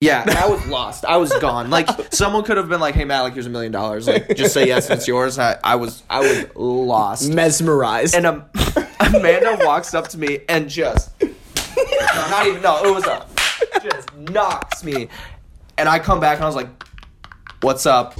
Yeah, and I was lost. I was gone. Like someone could have been like, "Hey Matt, like here's a million dollars. Like just say yes, and it's yours." I, I was I was lost. Mesmerized. And um, Amanda walks up to me and just not even no, it was a just knocks me, and I come back and I was like, "What's up?"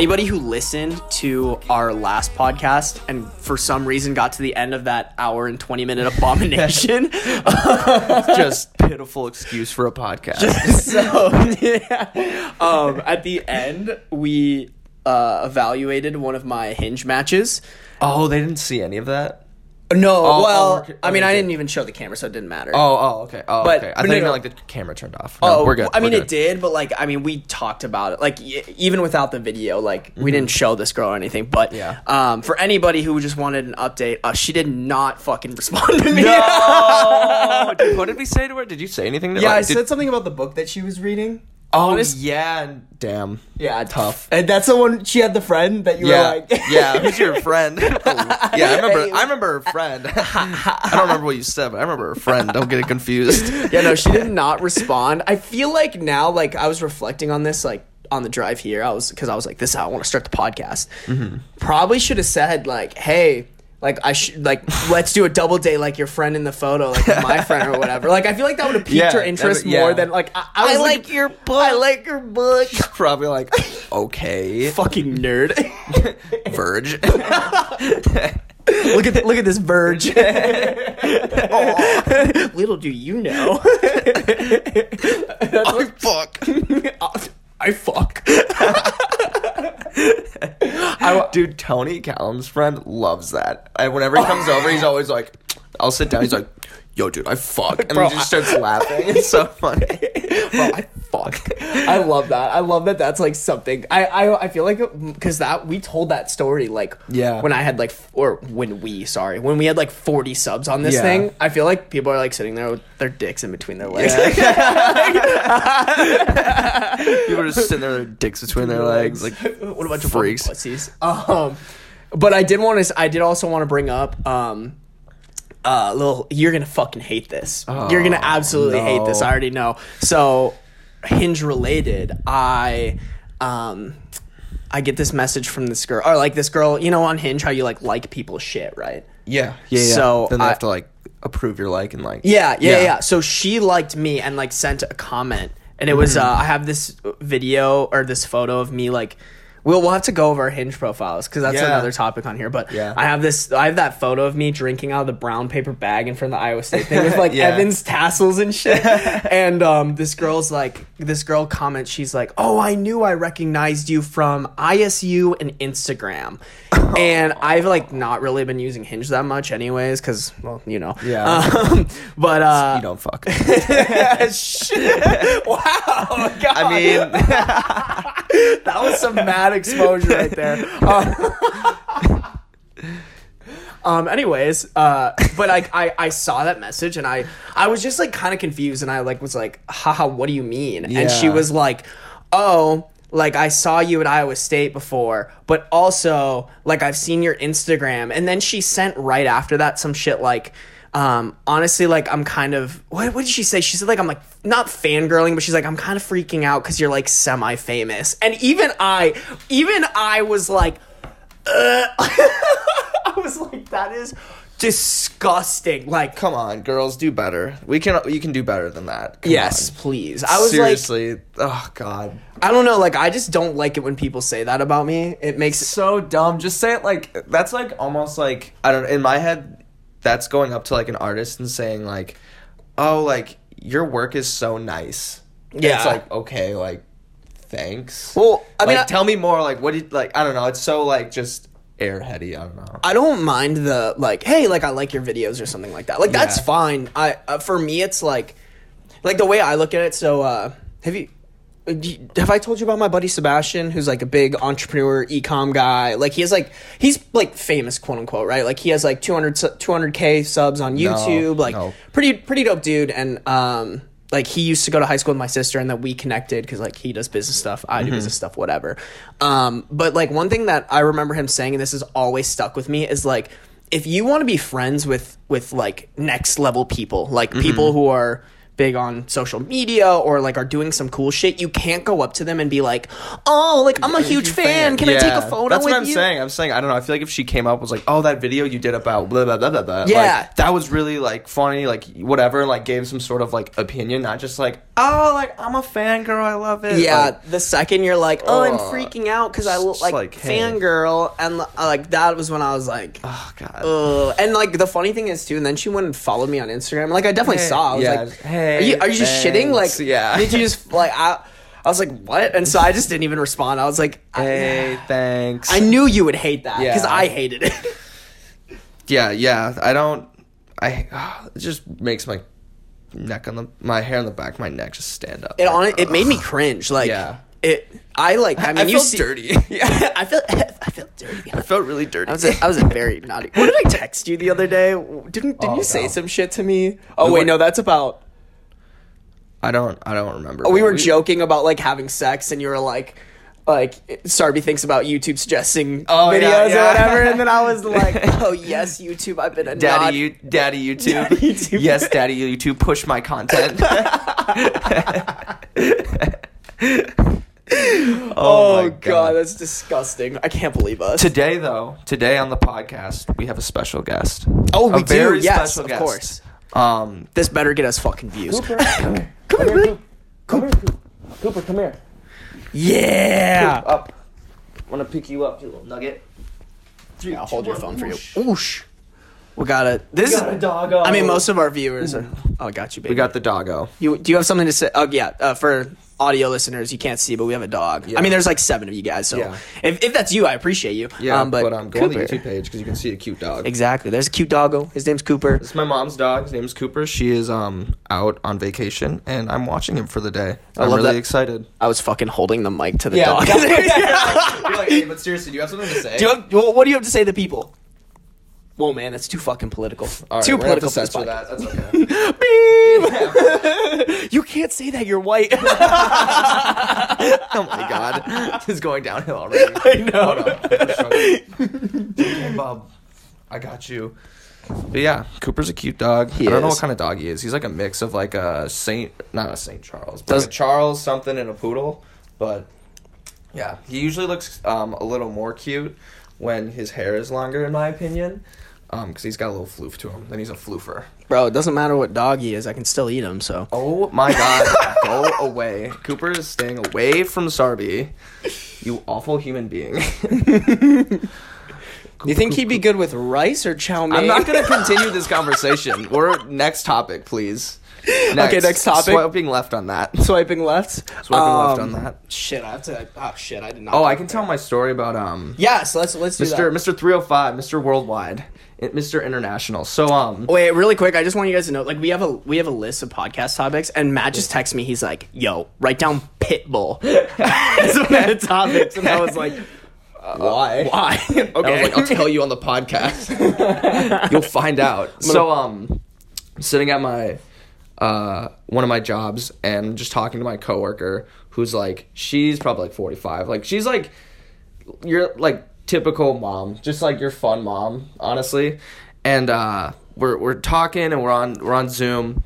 Anybody who listened to our last podcast and for some reason got to the end of that hour and 20 minute abomination. Just pitiful excuse for a podcast. so, yeah. Um, at the end, we uh, evaluated one of my hinge matches. oh, they didn't see any of that. No, Oh, well, oh, we're- I mean, I didn't even show the camera, so it didn't matter. Oh, oh, okay. Oh, But- okay. I but thought no, you no. meant like the camera turned off. No, Oh, we're good. I mean, we're it good. did, but like, I mean, we talked about it. Like, y- even without the video, like, we Mm-hmm. didn't show this girl or anything. But Yeah. um, for anybody who just wanted an update, uh, she did not fucking respond to me. No, dude, what did we say to her? Did you say anything to yeah, her? I Did- said something about the book that she was reading. Oh, honest- yeah. and- Damn. Yeah, Tough. And that's the one she had the friend that you Yeah, were like, yeah. Who's your friend? yeah, I remember. I remember her friend. I don't remember what you said, but I remember her friend. Don't get it confused. yeah, no, she did not respond. I feel like now, like I was reflecting on this, like on the drive here, I was because I was like, this is how I want to start the podcast. Mm-hmm. Probably should have said like, hey. Like I should like let's do a double date like your friend in the photo like my friend or whatever. Like I feel like that would have piqued Yeah, her interest would- yeah. more than like I, I, was like your book. I like your book. Probably like, okay, fucking nerd. Verge. look at th- look at this verge. Little do you know. Oh fuck, I fuck dude. Tony Callum's friend loves that. And whenever he comes over, he's always like, "I'll sit down." He's like, "Yo, dude, I fuck," and Bro, he just starts laughing. It's so funny. Bro, I fuck. I love that. I love that. That's like something. I I, I feel like because that we told that story like Yeah. when I had like f- or when we sorry when we had like forty subs on this Yeah. thing. I feel like people are like sitting there with their dicks in between their legs. People are just sitting there, with their dicks between their legs, like what a bunch of freaks. freaks pussies. Um, but I did want to. I did also want to bring up um. Uh, little, you're gonna fucking hate this. you're gonna absolutely hate this. I already know. So, hinge related, I, um, I get this message from this girl, or like this girl, you know, on Hinge, how you like like people's shit, right? Yeah, yeah. yeah. So, then they I- have to like approve your like and like. Yeah, yeah, Yeah. yeah, So she liked me and like sent a comment, and it was uh, I have this video or this photo of me like. We'll, we'll have to go over our hinge profiles because that's Yeah. another topic on here. But Yeah. I have this, I have that photo of me drinking out of the brown paper bag in front of the Iowa State thing with like Yeah. Evans tassels and shit. and um, this girl's like, this girl comments, she's like, "Oh, I knew I recognized you from ISU and Instagram." and I've like not really been using Hinge that much, anyways, because well, you know. Yeah. Um, but uh, You don't fuck. Shit. Wow. God. I mean, that was some mad exposure right there. Um, um anyways, uh but like I I saw that message and I I was just like kind of confused and I like was like, haha, what do you mean? And she was like, "Oh, like I saw you at Iowa State before, but also like I've seen your Instagram." And then she sent right after that some shit like um honestly like I'm kind of what what did she say? She said like I'm like not fangirling, but she's like I'm kind of freaking out cuz you're like semi famous. And even I even I was like I was like that is disgusting. Like come on, girls, do better. We can. You can do better than that. Come yes, on. please. I was like seriously. oh God, I don't know, like I just don't like it when people say that about me. It makes so dumb. Just say it like that's like almost like I don't. In my head, that's going up to like an artist and saying like, oh, like your work is so nice. Yeah. it's like okay, like thanks. Well, I mean, like, I- tell me more. Like, what did like? I don't know. It's so like just airheady. I don't know. I don't mind the like, hey, like I like your videos or something like that. Like that's Yeah. fine. I uh, for me, it's like, like the way I look at it. So, uh, have you? uh, you- Have I told you about my buddy Sebastian, who's like a big entrepreneur, ecom guy? Like he has like he's like famous, quote unquote, right? Like he has like 200 200 k subs on YouTube, like no. pretty pretty dope dude. And um, like he used to go to high school with my sister and then we connected because like he does business mm-hmm. stuff i do mm-hmm. business stuff whatever. Um but like one thing that i remember him saying and this has always stuck with me is like if you want to be friends with with like next level people like people mm-hmm. who are big on social media or like are doing some cool shit you can't go up to them and be like oh like i'm a huge fan can i take a photo That's what I'm you saying. I'm saying I don't know. I feel like if she came up was like, "Oh, that video you did about blah blah blah blah blah," Yeah. like, that was really like funny, like whatever, like gave some sort of like opinion, not just like, "Oh, like I'm a fangirl, I love it." Yeah, Like, the second you're like, oh, I'm freaking out because I look like, like, hey. fangirl, and uh, like that was when I was like, oh god. ugh. And like the funny thing is too, and then she went and followed me on Instagram. Like I definitely Hey, saw. I was yeah, like, hey, are you are you just shitting? Like, yeah. Did you just like I? I was like, what? And so I just didn't even respond. I was like, I- hey, thanks. I knew you would hate that because Yeah. I hated it. yeah, yeah. I don't. I. it just makes my neck on the my hair on the back of my neck just stand up. It on it made me cringe. Like, Yeah. It. I like. I mean, I you felt see, dirty. Yeah, I felt. I felt dirty. I felt really dirty. I was a, I was a very naughty. What did I text you the other day? Didn't didn't Oh, you say no. some shit to me? Oh We wait, were- no, that's about. I don't. I don't remember. Oh, we were joking about like having sex, and you were like, like Sarby thinks about YouTube suggesting Oh, videos yeah, yeah. or whatever, and then I was like, oh yes, YouTube, I've been a Daddy, you, Daddy YouTube. Daddy YouTube. Yes, Daddy YouTube. Push my content. Oh, my god. that's disgusting. I can't believe us. Today, though, today on the podcast, we have a special guest. oh, we a very do. Yes, special of guest. course. Um, This better get us fucking views. Come here. Come here, Cooper. Cooper, come here. Yeah. Up. I'm gonna pick you up, you little nugget. Yeah, I'll hold your phone for you. Oosh. We got it. This is. doggo. I mean, most of our viewers are. Oh, I got you, baby. We got the doggo. You do you have something to say? Oh yeah, uh, for audio listeners, you can't see, but we have a dog. Yeah. I mean, there's like seven of you guys, so Yeah. if, if that's you, I appreciate you. Yeah, um, but, but, um, go on the YouTube page because you can see a cute dog. Exactly. There's a cute doggo. His name's Cooper. It's my mom's dog. His name's Cooper. She is um out on vacation, and I'm watching him for the day. I I'm love really that. excited. I was fucking holding the mic to the dog. You're like, hey, but seriously, do you have something to say? do you have, what do you have to say to the people? Whoa, man, that's too fucking political. All right, too we're gonna have political to for this censor that. That's okay. Beep. you can't say that. You're white. oh my god, this is going downhill already. I know. Hold on. I'm struggling. okay, Bob, I got you. But yeah, Cooper's a cute dog. He I don't know what kind of dog he is. He's like a mix of like a Saint, not a Saint Charles, but Does- like a Charles something and a poodle. But yeah, he usually looks um, a little more cute when his hair is longer, in my opinion, Um, because he's got a little floof to him. Then he's a floofer. Bro, it doesn't matter what dog he is. I can still eat him. So Oh my god, go away. Cooper is staying away from Sarby. You awful human being. Do you think he'd be good with rice or chow mein? I'm not gonna continue this conversation. We're next topic, please. Okay, next topic. Swiping left on that. swiping left. Swiping left Um, on that. Shit, I have to. Oh shit, I did not. Oh, I can tell my story about um Yeah, so let's let's do Mr. Mr. 305, Mr. Worldwide, Mr. International. So um Wait, really quick. I just want you guys to know, like, we have a we have a list of podcast topics, and Matt just texts me. He's like, "Yo, write down Pitbull as one of the topics," and I was like, why? "Why?" okay, I was like, I'll tell you on the podcast. You'll find out. So um, I'm sitting at my uh one of my jobs and just talking to my coworker who's like she's probably like 45. Like she's like you're like typical mom, just like your fun mom, honestly. And uh we're we're talking and we're on we're on Zoom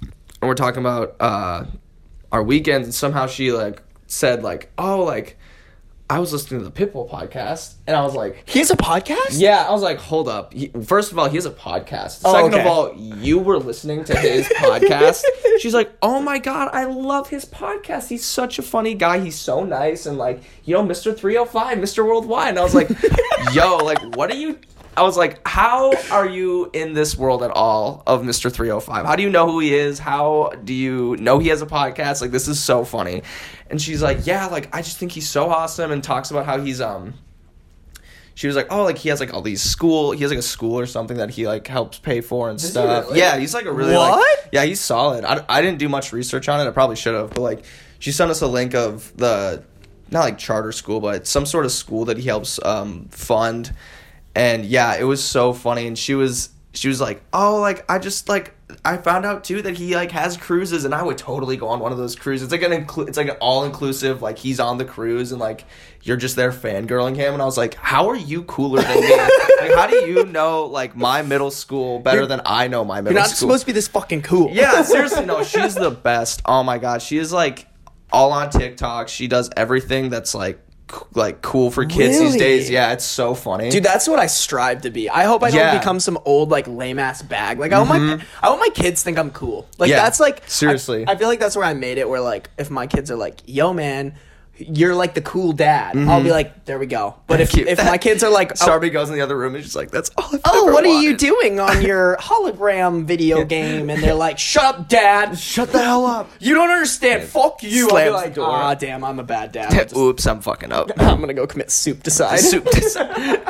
and we're talking about uh our weekends and somehow she like said like, "Oh, like I was listening to the Pitbull podcast." And I was like, he has a podcast. yeah, I was like, hold up. He, first of all, he has a podcast. Oh, Second okay. of all, you were listening to his podcast. She's like, oh my god, I love his podcast. He's such a funny guy. He's so nice and like, you know, Mr. 305, Mr. Worldwide. And I was like, yo, like, what are you? I was like, how are you in this world at all of Mr. 305? How do you know who he is? How do you know he has a podcast? Like, this is so funny. And she's like, yeah, like, I just think he's so awesome and talks about how he's, um, she was like, "Oh, like he has like all these school. He has like a school or something that he like helps pay for and stuff." really? Yeah, he's like a really like- What? yeah, he's solid. I, I didn't do much research on it. I probably should have, but like she sent us a link of the not like charter school, but some sort of school that he helps um, fund. And yeah, it was so funny. And she was she was like, "Oh, like I just like I found out too that he like has cruises, and I would totally go on one of those cruises. It's like an inclu- it's like an all inclusive. Like he's on the cruise, and like you're just there fangirling him. And I was like, how are you cooler than me? like, how do you know like my middle school better than I know my middle school? You're not school? supposed to be this fucking cool. Yeah, seriously, no, she's the best. Oh my god, she is like all on TikTok. She does everything that's like like cool for kids these days. Yeah, it's so funny. Dude, that's what I strive to be. I hope I don't Yeah. Mm-hmm. become some old like lame ass bag. Like I want my I want my kids think I'm cool. Like Yeah, that's like seriously. I, I feel like that's where I made it. Where like if my kids are like, "Yo, man, you're like the cool dad," I'll be like, "There we go." But if Cute. if my kids are like, "Oh, Sarby goes in the other room and she's like, "That's all." I've oh, what are you doing on your hologram video game?" And they're like, "Shut up, dad." Shut the hell up. You don't understand. Fuck you. I'll be Slams like, door. ah, damn, I'm a bad dad. Just- Oops, I'm fucking up. I'm gonna go commit soup decide. soup decide.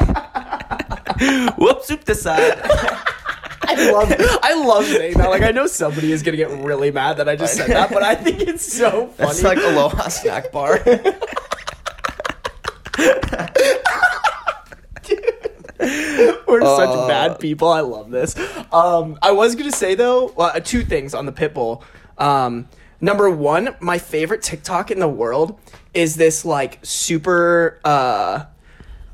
Whoops, soup decide. I love I love saying that. Like I know somebody is gonna get really mad that I just said that, but I think it's so funny. It's like Aloha snack bar. We're Uh, such bad people. I love this. Um, I was gonna say though, uh, two things on the Pitbull. Um, number one, my favorite TikTok in the world is this like super. Uh,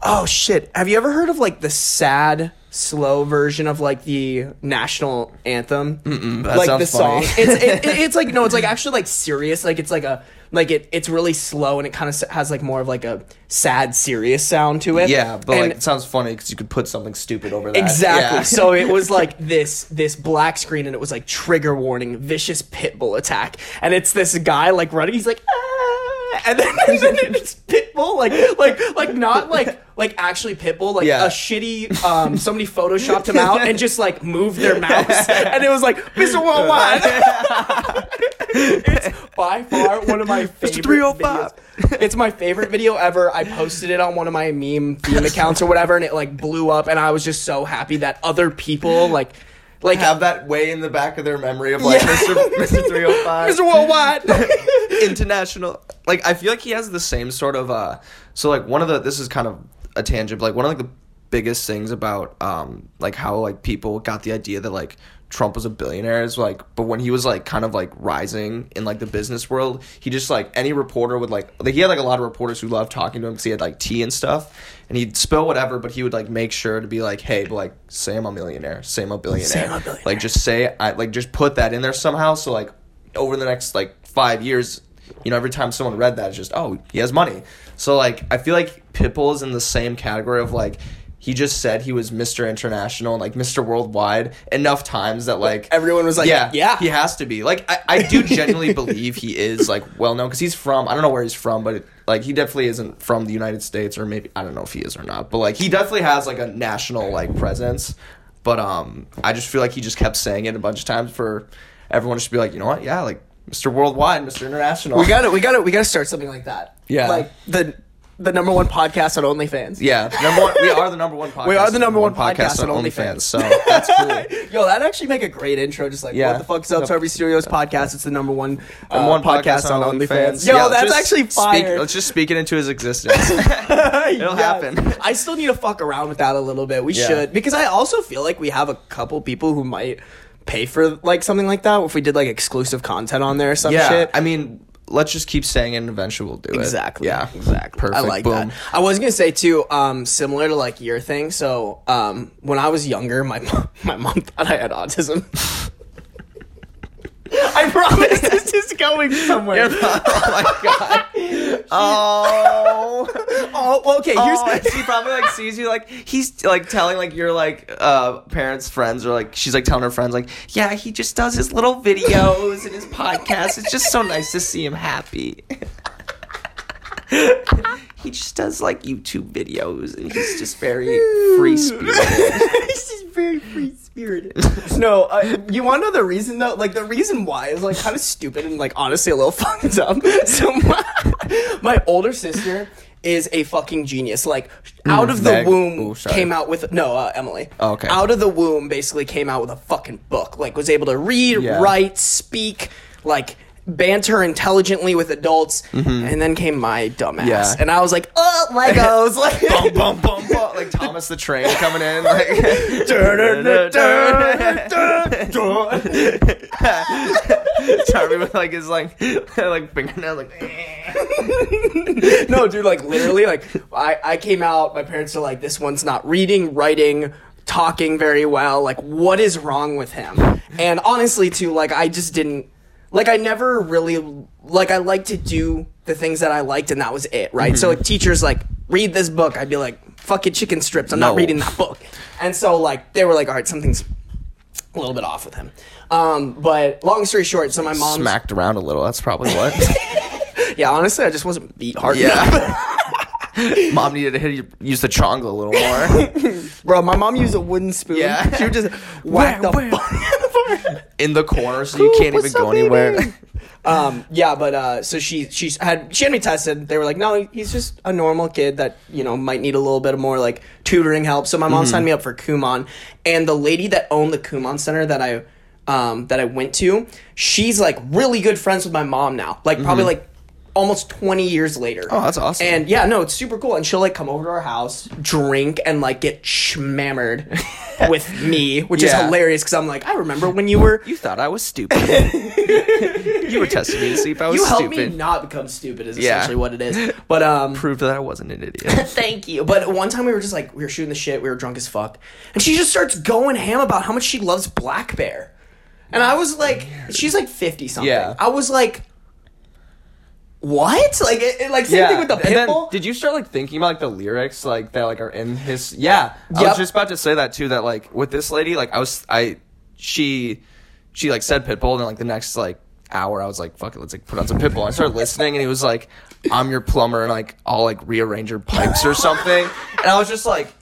oh shit! Have you ever heard of like the sad, slow version of like the national anthem? Like the song. it's it, it- it's like no, it's like actually like serious. Like it's like a like it it's really slow and it kind of has like more of like a sad, serious sound to it. yeah, but And- like it sounds funny because you could put something stupid over that. Exactly. Yeah. So it was like this this black screen, and it was like trigger warning, vicious pit bull attack, and it's this guy like running. He's like, ah, and then, and then it's Pitbull, like like like not like like actually Pitbull, like Yeah. a shitty um somebody photoshopped him out and just like moved their mouse, and it was like Mr. Worldwide. it's by far one of my favorite 305. videos. It's my favorite video ever. I posted it on one of my meme theme accounts or whatever, and it like blew up. And I was just so happy that other people like, like have that way in the back of their memory of like Yeah. Mr. Mr. 305. Mr. Worldwide. International like i feel like he has the same sort of uh so like one of the this is kind of a tangent but like one of like the biggest things about um like how like people got the idea that like Trump was a billionaire is like but when he was like kind of like rising in like the business world he just like any reporter would like like he had like a lot of reporters who loved talking to him because he had like tea and stuff and he'd spill whatever but he would like make sure to be like hey but like say I'm a millionaire say I'm a billionaire, Say I'm a billionaire. like just say I like just put that in there somehow so like over the next like five years, you know, every time someone read that, it's just oh, he has money. So like, I feel like Pitbull is in the same category of like. He just said he was Mr. International and like Mr. Worldwide enough times that like Everyone was like, yeah, yeah. he has to be. Like I, I do genuinely believe he is like well known because he's from I don't know where he's from, but like he definitely isn't from the United States or maybe I don't know if he is or not, but like he definitely has like a national like presence. But um, I just feel like he just kept saying it a bunch of times for everyone just to be like, you know what, yeah, like Mr. Worldwide, Mr. International. we got to We got to We got to start something like that. Yeah. Like the the number one podcast on OnlyFans. yeah, number one. We are the number one podcast. We are the number one podcast on on OnlyFans. So that's cool. Yo, that'd actually make a great intro. Just like, Yeah. what the fuck's up, Toby Studios podcast? It's the number one, uh, Number one podcast, on OnlyFans. Yo, Yeah, that's actually speak- let's just speak it into his existence. It'll happen. I still need to fuck around with that a little bit. We should because I also feel like we have a couple people who might pay for like something like that if we did like exclusive content on there or some yeah, shit. I mean, let's just keep saying it, and eventually we'll do it. Exactly. Yeah. Exactly. Perfect. I like Boom. that. I was gonna say too, um, similar to like your thing. So, um, when I was younger, my mom, my mom thought I had autism. I promise this is going somewhere. oh my god. Oh. Oh, okay. Here's Oh, she probably like sees you like he's like telling like your like uh parents friends or like she's like telling her friends like yeah he just does his little videos and his podcast it's just so nice to see him happy he just does like YouTube videos and he's just very free spirited This is very free spirited. No, uh, you want to know the reason though? Like the reason why is like kind of stupid and like honestly a little fucked up. So my, my older sister is a fucking genius. Like out of the Meg. womb Ooh, came out with no uh, Emily. Oh, okay. Out of the womb basically came out with a fucking book. Like was able to read, Yeah. write, speak. Like banter intelligently with adults, and then came my dumbass, Mm-hmm. Yeah. and I was like, "Oh, Legos!" like, bum bum bum bum like Thomas the Train coming in like Charlie with like his like like fingernail like no, dude, like literally, like I, I came out. My parents are like, this one's not reading, writing, talking very well. Like, what is wrong with him? And honestly, too, like I just didn't, like I never really, like I like to do the things that I liked, and that was it, right? So like teachers like read this book, I'd be like, fucking chicken strips. I'm not reading that book. And so like they were like, all right, something's a little bit off with him. Um, but long story short, so my mom, smacked around a little. That's probably what. yeah, honestly, I just wasn't beat hard enough. yeah. Mom needed to hit you, use the chonga a little more Bro, my mom used a wooden spoon. Yeah. She would just whack the Where, in the corner, so you can't even go anywhere. um, yeah, but uh, so she she had she had me tested. They were like, no, he's just a normal kid that you know might need a little bit of more like tutoring help. So my mom Mm-hmm. signed me up for Kumon, and the lady that owned the Kumon center that I um, that I went to, she's like really good friends with my mom now. Like probably like almost 20 years later. Oh, that's awesome. And yeah, no, it's super cool. And she'll like come over to our house, drink, and like get schmammered with me, which is hilarious because I'm like, I remember when you were You thought I was stupid. you were testing me to see if I was stupid. you helped me not become stupid is Yeah. essentially what it is. But um Proved that I wasn't an idiot. thank you. But one time we were just like we were shooting the shit, we were drunk as fuck. And she just starts going ham about how much she loves Black Bear. And I was like she's like 50 something. Yeah. I was like what? Like it, it- like same thing with the pitbull. did you start like thinking about like the lyrics like that like are in his? Yeah, I Yep. was just about to say that too. That like with this lady, like I was I she she like said Pitbull, and then like the next like hour, I was like, fuck it, let's like put on some Pitbull. I started listening, and he was like, I'm your plumber, and like I'll like rearrange your pipes or something, and I was just like.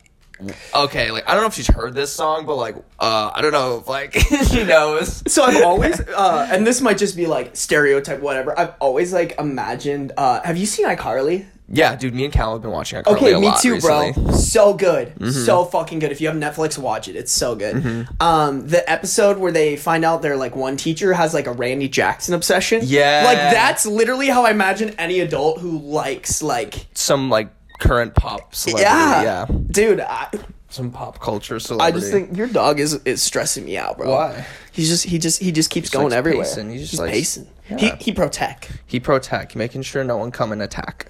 Okay, like I don't know if she's heard this song, but like uh I don't know if like she knows. So I've always, uh, and this might just be like stereotype, whatever. I've always like imagined. Uh, have you seen iCarly? Yeah, dude, me and Cal have been watching iCarly Okay, a me lot too, recently. bro. So good, Mm-hmm. so fucking good. If you have Netflix, watch it. It's so good. Um, the episode where they find out their like one teacher has like a Randy Jackson obsession. Yeah. like that's literally how I imagine any adult who likes like Some like current pop celebrity, yeah, yeah. dude. I, some pop culture celebrity. I just think your dog is is stressing me out, bro. Why? He's just he just he just keeps going likes everywhere. pacing. He just He's likes- pacing. Yeah. He he protect. he protect, making sure no one come and attack.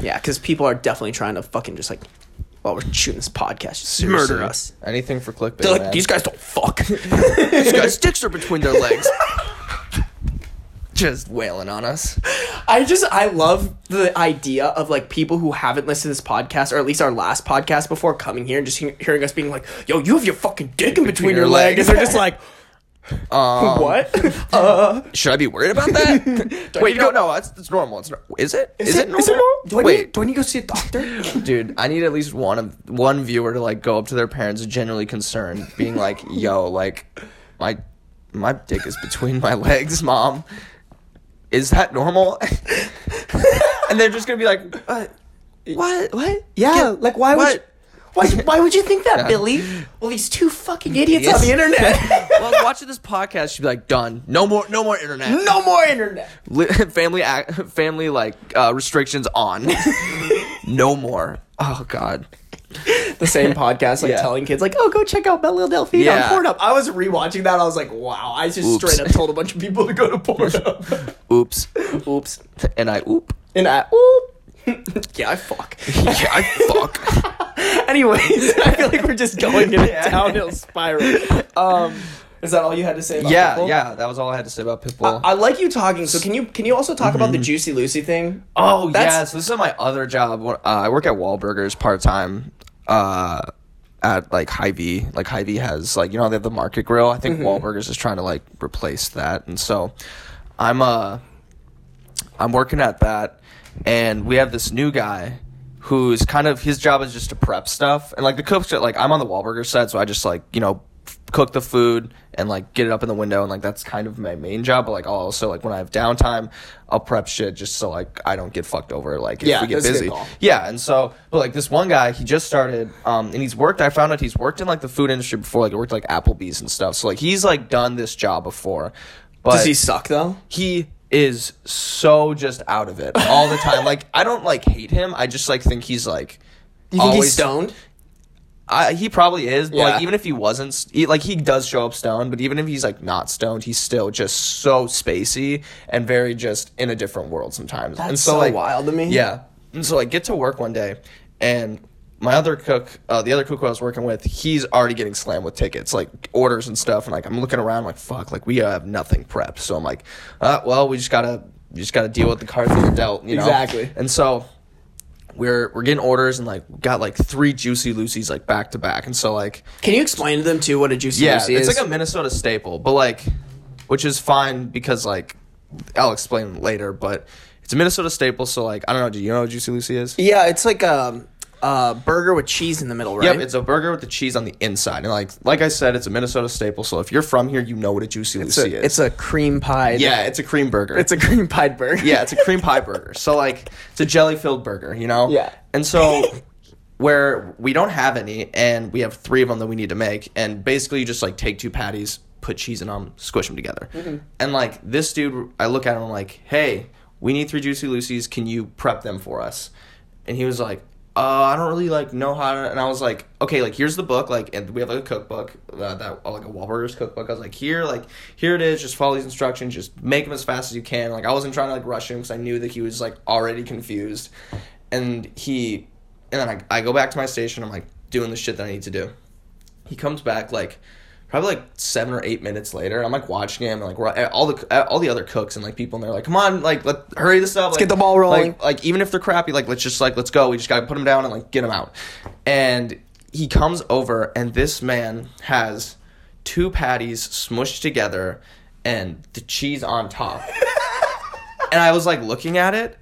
Yeah, because people are definitely trying to fucking just like, while we're shooting this podcast, just Seriously. murder us. Anything for clickbait. They're like, man. these guys don't fuck. These guys' dicks are between their legs. Just wailing on us. I just, I love the idea of like people who haven't listened to this podcast, or at least our last podcast before coming here and just he- hearing us being like, yo, you have your fucking dick in between, your legs. And they're just like, Um, what? uh, Should I be worried about that? Wait, no, no, it's, it's normal. It's not, is it? Is, it normal? Is it normal? Do I, Wait, need, do I need to go see a doctor? dude, I need at least one of one viewer to like go up to their parents, genuinely concerned, being like, "Yo, like, my my dick is between my legs, mom. Is that normal?" and they're just gonna be like, "What? What? what? Yeah, like why would what? you, why, why would you think that, Yeah. Billy? Well, these two fucking idiots on the internet. well, watching this podcast, she'd be like, "Done. No more. No more internet. no more internet. Li- family ac family like uh, restrictions on. no more. Oh God. the same podcast, like Yeah. telling kids, like, "Oh, go check out Belle Delphine Yeah. on Pornhub." I was rewatching that. I was like, "Wow!" I just Oops. straight up told a bunch of people to go to Pornhub. Oops. Oops. And I oop. And I, oop. yeah, I fuck. Yeah, I fuck. Anyways, I feel like we're just going in a downhill spiral. Um, is that all you had to say? about yeah, Pitbull? yeah. That was all I had to say about Pitbull. I like you talking. So can you can you also talk about the Juicy Lucy thing? oh That's- yeah. So this is my other job. Uh, I work at Wahlburgers part time. Uh, at like Hy-Vee, like Hy-Vee has like you know they have the Market Grill. I think Wahlburgers is trying to like replace that, and so I'm uh I'm working at that, and we have this new guy who's kind of his job is just to prep stuff. And like the cook like I'm on the Wahlburger set, so I just like you know cook the food and like get it up in the window and like that's kind of my main job. But like also like when I have downtime, I'll prep shit just so like I don't get fucked over like if Yeah, we get that's a good busy. Yeah, and so but like this one guy, he just started, um, and he's worked. I found out he's worked in like the food industry before, like he worked like Applebee's and stuff. So like he's like done this job before. But Does he suck though? he is so just out of it all the time. like I don't like hate him. I just like think he's like You think always he's stoned? I, he probably is, but Yeah. like even if he wasn't, he, like he does show up stoned. But even if he's like not stoned, he's still just so spacey and very just in a different world sometimes. and That's so, so like wild to me. Yeah, and so I get to work one day, and my other cook, uh, the other cook who I was working with, he's already getting slammed with tickets, like orders and stuff. And like I'm looking around, like fuck, like we have nothing prepped. So I'm like, uh, well, we just gotta, we just gotta deal with the cards that are dealt, you know. Exactly. And so we're we're getting orders and like got like three juicy Lucy's like back to back, and so like Can you explain to them too what a juicy yeah, Lucy is? it's like a Minnesota staple, but like, which is fine because like I'll explain later, but it's a Minnesota staple. So like I don't know, do you know what juicy Lucy is? yeah, it's like a, a burger with cheese in the middle, right? Yep, it's a burger with the cheese on the inside, and like like I said, it's a Minnesota staple. So if you're from here, you know what a juicy It's Lucy a, is. it's a cream pie. yeah, it's a cream burger. It's a cream pie burger. yeah, it's a cream pie burger. So like it's a jelly filled burger, you know? Yeah. And so where we don't have any and we have three of them that we need to make and basically you just like take two patties, put cheese in them, squish them together. Mm-hmm. And like this dude, I look at him I'm like, "Hey, we need three juicy lucy's. Can you prep them for us?" And he was like, uh, I don't really like know how to, and I was like, okay, like here's the book, like, and we have like a cookbook, uh, that like a Wahlburgers cookbook. I was like, here, like, here it is. Just follow these instructions. Just make them as fast as you can. Like, I wasn't trying to like rush him because I knew that he was like already confused, and he, and then I, I go back to my station. I'm like doing the shit that I need to do. He comes back like probably like seven or eight minutes later. I'm like watching him, and like we're, all the all the other cooks and like people, and they're like, "Come on, like let hurry this up, let's get the ball rolling." Like, like even if they're crappy, like let's just like let's go. We just gotta put them down and like get them out. And he comes over, and this man has two patties smushed together and the cheese on top. and I was like looking at it,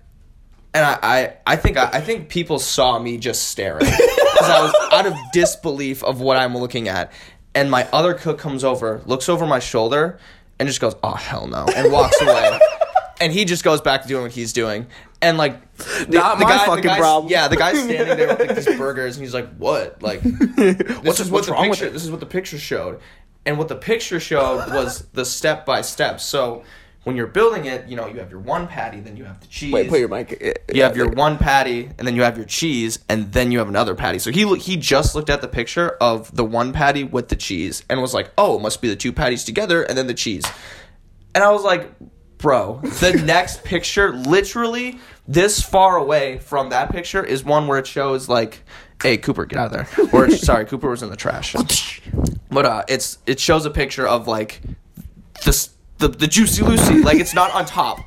and I, I, I think I, I think people saw me just staring because I was out of disbelief of what I'm looking at. And my other cook comes over, looks over my shoulder, and just goes, "Oh hell no," and walks away. and he just goes back to doing what he's doing. And like, the, Not my fucking guy's- problem. Yeah, the guy's standing there with like, these burgers, and he's like, "What? Like, this is what what's the wrong with it? This is what the picture showed." And what the picture showed was the step by step. So when you're building it, you know, you have your one patty, then you have the cheese. Wait, put your mic. Uh, you have uh, your uh, one patty, and then you have your cheese, and then you have another patty. So he he just looked at the picture of the one patty with the cheese and was like, "Oh, it must be the two patties together and then the cheese." And I was like, "Bro, the next picture, literally this far away from that picture, is one where it shows like." Hey Cooper, get out of there. Or sorry, Cooper was in the trash. But uh, it's it shows a picture of like this the the juicy Lucy, like it's not on top.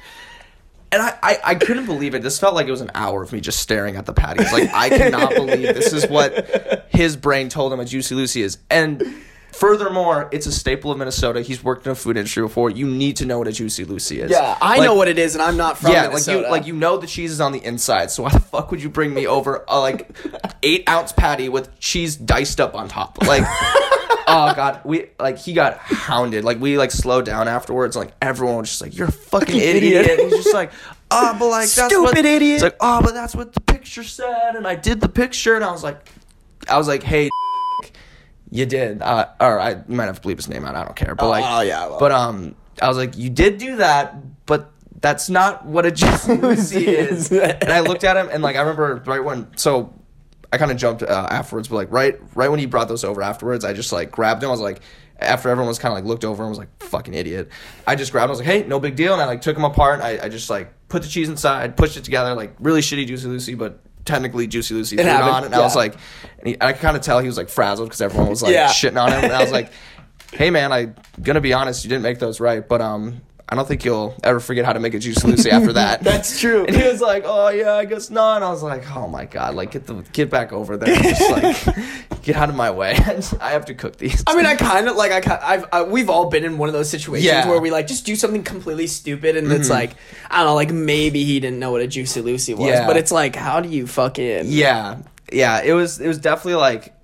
And I, I, I couldn't believe it. This felt like it was an hour of me just staring at the patties. Like I cannot believe this is what his brain told him a Juicy Lucy is. And furthermore, it's a staple of Minnesota. He's worked in the food industry before. You need to know what a Juicy Lucy is. Yeah, I Like, know what it is, and I'm not from yeah, Minnesota. like you like you know the cheese is on the inside. So why the fuck would you bring me over a like eight ounce patty with cheese diced up on top? Like oh god, we like he got hounded. Like we like slowed down afterwards. Like everyone was just like, "You're a fucking idiot." idiot. And he's just like, "Oh, but like that's Stupid what, idiot. It's like, "Oh, but that's what the picture said." And I did the picture, and I was like, I was like, "Hey." You did, uh, or I you might have to bleep his name out. I don't care, but like, oh, yeah, well. but um, I was like, you did do that, but that's not what a juicy Lucy is. and I looked at him, and like I remember right when, so I kind of jumped uh, afterwards, but like right, right when he brought those over afterwards, I just like grabbed him. I was like, after everyone was kind of like looked over and was like, fucking idiot. I just grabbed. him. I was like, hey, no big deal, and I like took him apart. And I, I just like put the cheese inside, pushed it together, like really shitty juicy Lucy, but. Technically, Juicy Lucy threw it happened, on, and I was like, and he, I kind of tell he was like frazzled because everyone was like Yeah. shitting on him, and I was like, hey man, I'm gonna be honest, you didn't make those right, but um, I don't think you'll ever forget how to make a juicy lucy after that. That's true. And he was like, oh yeah, I guess not. And I was like, oh my god, like get the get back over there, just like get out of my way. I have to cook these. I mean, I kind of like I, I've I, we've all been in one of those situations Yeah. where we like just do something completely stupid, and it's mm-hmm. like I don't know, like maybe he didn't know what a juicy Lucy was, Yeah. but it's like how do you fucking yeah, yeah, it was it was definitely like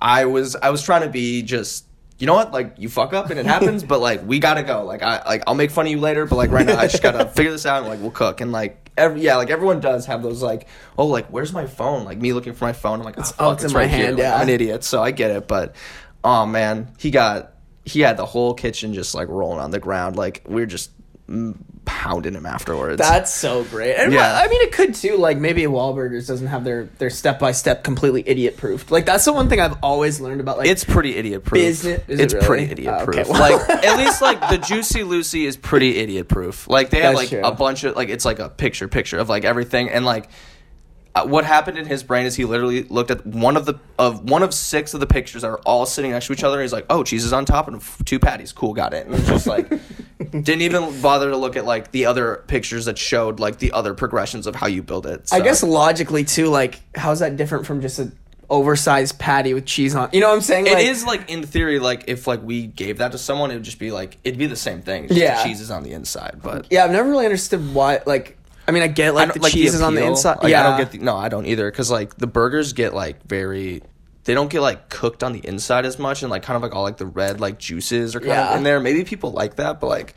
I was I was trying to be just. You know what? Like you fuck up and it happens, but like we gotta go. Like I like I'll make fun of you later, but like right now I just gotta figure this out and like we'll cook and like every yeah like everyone does have those like oh like where's my phone like me looking for my phone I'm like oh, oh, fuck, it's it's, in my right here hand, Like, yeah. I'm an idiot so I get it but oh man he got he had the whole kitchen just like rolling on the ground like we are just mm, pounding him afterwards. That's so great. And Yeah. I mean, it could too. Like maybe Wahlburgers doesn't have their their step by step completely idiot proof. Like that's the one thing I've always learned about. Like it's pretty idiot proof. Business- it it's really? pretty idiot Oh, okay. proof. Like at least like the Juicy Lucy is pretty idiot proof. Like they have That's like true. a bunch of like it's like a picture picture of like everything and like uh, what happened in his brain is he literally looked at one of the of one of six of the pictures that are all sitting next to each other. And he's like, "Oh, cheese is on top and f- two patties. Cool, got it." And it's just like didn't even bother to look at like the other pictures that showed like the other progressions of how you build it. I guess logically too. Like how's that different from just a oversized patty with cheese on? You know what I'm saying? It Like, is like in theory, like if like we gave that to someone, it would just be like it'd be the same thing. Just Yeah. the cheese is on the inside, but Yeah, I've never really understood why. Like, I mean, I get like don't the like cheese is on the inside. Like, yeah, I don't get the, no, I don't either because like the burgers get like very. They don't get like cooked on the inside as much, and like kind of like all like the red like juices are kind Yeah. of in there. Maybe people like that, but like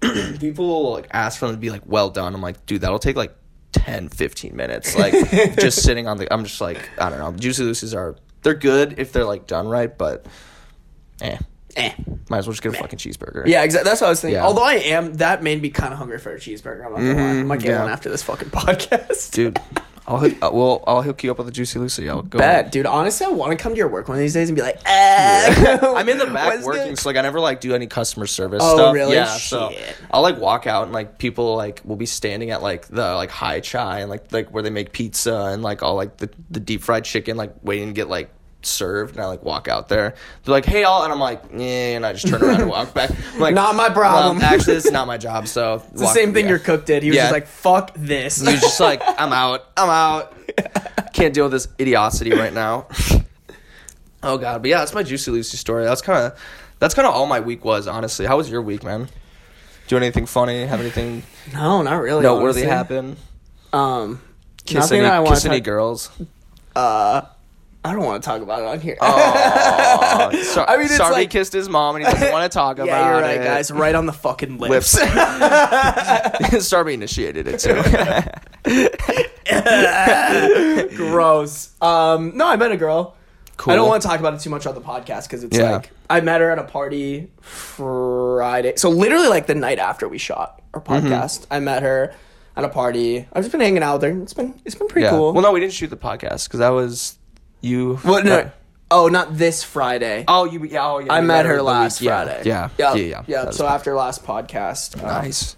people like ask for them to be like well done. I'm like, dude, that'll take like 10, 15 minutes. Like just sitting on the. I'm just like I don't know. Juicy Lucy's are they're good if they're like done right, but eh, Eh. might as well just get a fucking cheeseburger. Yeah, exactly. That's what I was thinking. Yeah. Although I am, that made me kind of hungry for a cheeseburger. I'm not gonna lie. I might get yeah. one after this fucking podcast. dude. I'll hook, uh, well, I'll hook you up with a Juicy Lucy. I'll go. Bet, dude. Honestly, I want to come to your work one of these days and be like, eh. I'm in the back working, so like I never like do any customer service Oh, stuff. really? Yeah, so I'll like walk out and like people like will be standing at like the like high chai and like like where they make pizza and like all like the the deep fried chicken like waiting to get like served and I like walk out there. They're like, "Hey, all," and I'm like, "Yeah," and I just turn around and walk back. I'm like, Not my problem. "Well, actually, this is not my job. So It's the same thing your cook did. He was Yeah. just like, fuck this. He was just like, I'm out. I'm out. Can't deal with this idiocity right now. oh god, but yeah, that's my juicy Lucy story. That's kind of that's kind of all my week was. Honestly, how was your week, man? Do anything funny? Have anything no, not really. noteworthy happen? Um, Kiss nothing any, that I want kiss any talk- girls? Uh, I don't want to talk about it on here. Oh, so, I mean, it's Sarby like- kissed his mom and he doesn't want to talk about yeah, you're right, it. guys. Right on the fucking lips. Lips. Sarby initiated it too. Gross. Um, no, I met a girl. Cool. I don't want to talk about it too much on the podcast because it's Yeah. like I met her at a party Friday. So literally like the night after we shot our Mm-hmm. podcast, I met her at a party. I've just been hanging out her. It's been it's been pretty yeah. cool. Well, no, we didn't shoot the podcast because that was you. What? No. Uh, Oh, not this Friday. Oh, you. Yeah. Oh, yeah. I you met the her week- last yeah, Friday. Yeah. yeah, Yeah. Yeah. yeah. So after last podcast, uh, nice.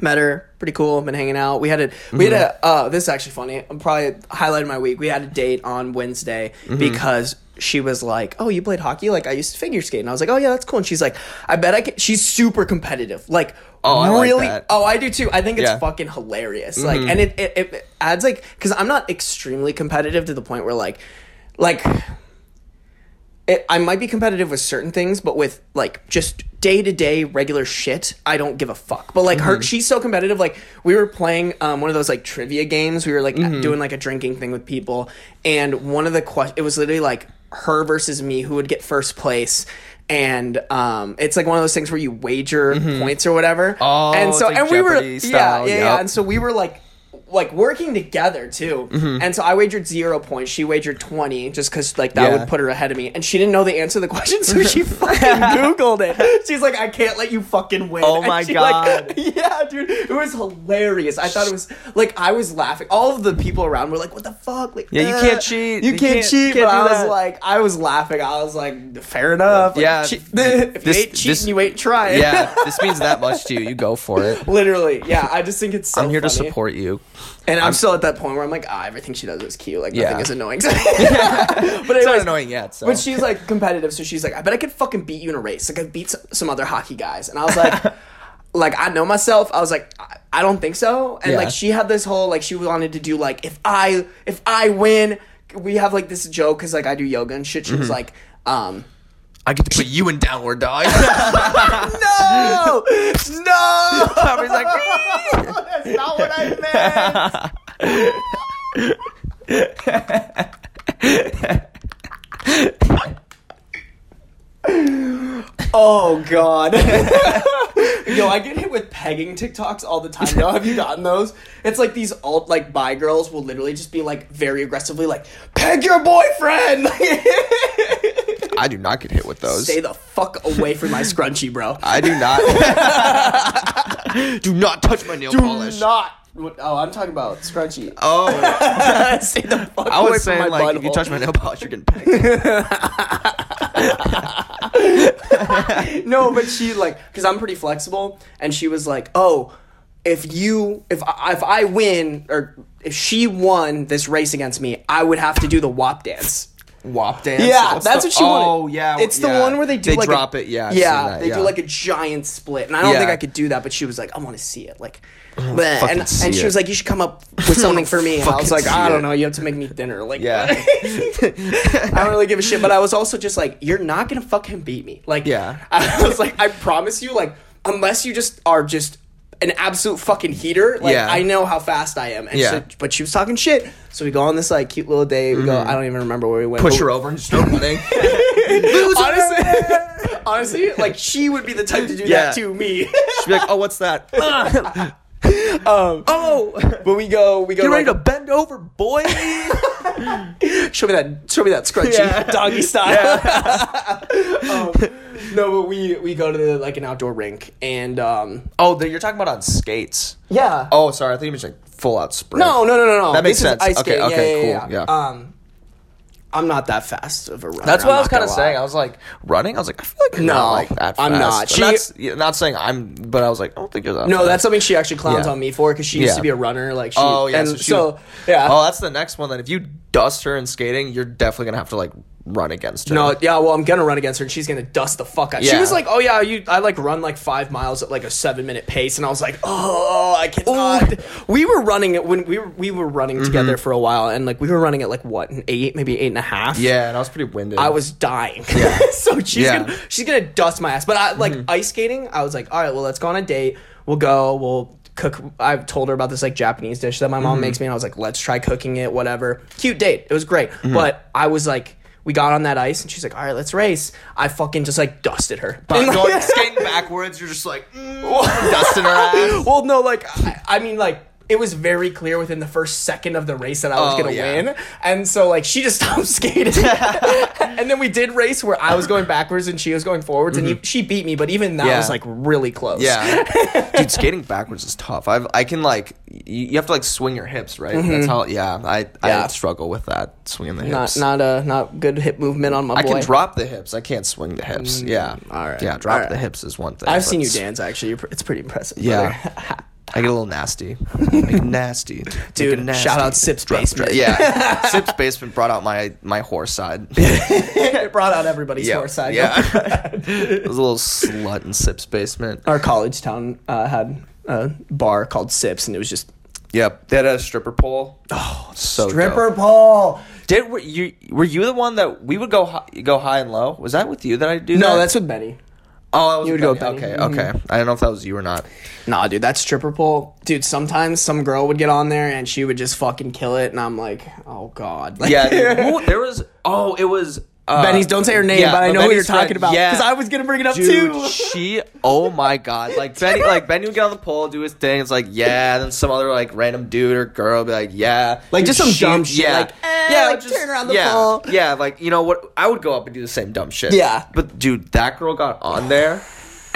met her pretty cool been hanging out we had a we had a uh this is actually funny i'm probably highlighting my week we had a date on wednesday because she was like oh you played hockey like i used to figure skate and i was like oh yeah that's cool and she's like i bet i can she's super competitive like Oh, I like really that. oh i do too i think it's Yeah. fucking hilarious mm-hmm. like and it, it, it adds like because i'm not extremely competitive to the point where like like it, I might be competitive with certain things, but with like just day to day regular shit, I don't give a fuck. But like her, mm-hmm. she's so competitive. Like we were playing um, one of those like trivia games. We were like mm-hmm. doing like a drinking thing with people, and one of the questions it was literally like her versus me who would get first place. And um, it's like one of those things where you wager points or whatever. Oh, and so like and we were yeah style, yeah yeah. yep. And so we were like like working together too. Mm-hmm. And so I wagered zero points. She wagered twenty, just because like that Yeah. would put her ahead of me. And she didn't know the answer to the question, so she fucking googled it. She's like, I can't let you fucking win. Oh And my she, like- God. yeah, dude, it was hilarious. I thought it was like I was laughing. All of the people around were like, "What the fuck?" Like, Yeah, you uh, can't cheat. You, You can't, can't- cheat. can't but I was that. like, I was laughing. I was like, fair enough. Like, Yeah, cheat- if this- you ain't cheating, this- you ain't trying. Yeah. This means that much to you. You go for it. Literally, yeah. I just think it's so I'm here to support you. And I'm, still at that point where I'm like, ah, everything she does is cute. Like Yeah. nothing is annoying. but anyways, It's not annoying yet. So. but she's like competitive, so she's like, I bet I could fucking beat you in a race. Like I beat some, some other hockey guys, and I was like, like I know myself. I was like, I, I don't think so. And Yeah. like she had this whole like she wanted to do like if I if I win, we have like this joke because like I do yoga and shit. She Mm-hmm. was like, um, I get to put you in downward dog. no, no, Tommy's like, that's not what I meant. Oh god. Yo, I get hit with pegging TikToks all the time. Yo, have you gotten those? It's like these alt like bi girls will literally just be like very aggressively like peg your boyfriend. I do not get hit with those. Stay the fuck away from my scrunchie, bro. I do not. do not touch my nail polish. Do not. Oh, I'm talking about scrunchie. Oh, Stay the fuck away. I away was from saying my like if you touch my nail polish, you're getting pegged. no, but she like because I'm pretty flexible, and she was like, "Oh, if you if I, if I win or if she won this race against me, I would have to do the WAP dance." WAP dance. Yeah, What's that's the- what she wanted. Oh yeah, it's the yeah. one where they do they like drop a, it. Yeah, yeah, that, they yeah. do like a giant split, and I don't Yeah. think I could do that. But she was like, "I want to see it." Like, and and she it. was like, "You should come up with something for me." And I was like, "I don't know. You have to make me dinner." Like, Yeah. I don't really give a shit. But I was also just like, "You're not gonna fucking beat me." Like, Yeah. I was like, "I promise you." Like, unless you just are just an absolute fucking heater. Like, Yeah. I know how fast I am. And Yeah. said- but she was talking shit. So we go on this like cute little date. We go. I don't even remember where we went. Mm-hmm. Push her over and start running. honestly, honestly, like she would be the type to do Yeah. that to me. She'd be like, "Oh, what's that? um, oh, but we go, we go. you ready to bend over, boy?" show me that? Show me that scrunchy Yeah. doggy style. um, no, but we we go to the, like an outdoor rink, and um, oh, the, you're talking about on skates. yeah. Oh, sorry, I think you meant like full out sprint. no, no, no, no, no. That makes This is sense. ice Okay, skating. okay, yeah, cool, yeah, yeah. Um, I'm not that fast of a runner. That's what I'm I was kind of saying. I was like running. I was like, I feel like No, not like that. Fast. I'm not. She- that's yeah, not saying I'm, but I was like, I don't think you're that. No, fast. that's something she actually clowns Yeah. on me for because she used Yeah. to be a runner. Like, she, Oh yeah, and so, she so yeah. Oh, that's the next one. Then if you dust her in skating, you're definitely gonna have to like run against her. No, yeah, well, I'm gonna run against her, and she's gonna dust the fuck out. Yeah. She was like, "Oh yeah, you, I like run like five miles at like a seven minute pace," and I was like, "Oh, I cannot." We were running it when we were we were running together for a while, and like we were running at like what an eight, maybe eight and a half. Yeah, and I was pretty winded. I was dying. Yeah. so she's Yeah. Mm-hmm. gonna she's gonna dust my ass. But I like ice skating. I was like, all right, well, let's go on a date. We'll go. We'll cook. I've told her about this like Japanese dish that my Mm-hmm. mom makes me, and I was like, let's try cooking it. Whatever. Cute date. It was great. Mm-hmm. But I was like. We got on that ice and she's like, "All right, let's race." I fucking just like dusted her. But going skating backwards, you're just like mm, dusting her ass. well, no, like I, I mean, like it was very clear within the first second of the race that I was Oh, gonna yeah. win, and so like she just stopped skating, and then we did race where I was going backwards and she was going forwards, and you, she beat me, but even that Mm-hmm. Yeah. was like really close. Yeah, dude, skating backwards is tough. I've I can like you, have to like swing your hips, right? That's how. Yeah, I I Yeah. struggle with that swinging the hips. not not a not good hip movement on my I boy. can drop the hips. I can't swing the hips. yeah. all right, Yeah, drop right. the hips is one thing. I've seen you dance. Actually, You're, pr- it's pretty impressive. Yeah. I get a little nasty. Make nasty. Dude, nasty. shout out Sips Basement. Yeah. Sips basement brought out my my horse side. it brought out everybody's yeah. horse side. Yeah. it was a little slut in Sips basement. Our college town uh, had a bar called Sips, and it was just Yep. They had a stripper pole. Oh, so stripper dope. pole. Did were you were you the one that we would go high, go high and low? Was that with you that I do? No, that? that's with Benny. Oh, that was you would go Benny. Benny. Okay, mm-hmm. okay. I don't know if that was you or not. Nah, dude, that's stripper pole. Dude, sometimes some girl would get on there and she would just fucking kill it, and I'm like, oh god. Like, Yeah, dude. Who- there was. Oh, it was. Uh, Benny's. Don't say her name, yeah, but I know who you're friend. talking about. Yeah. because I was gonna bring it up Dude, too. she, oh my god, like Benny, like Benny would get on the pole, do his thing. It's like, yeah, and then some other like random dude or girl would be like, yeah, Like, just some She- dumb shit, like, eh, like, turn around the yeah, pole. yeah, like you know what? I would go up and do the same dumb shit. Yeah. but dude, that girl got on there,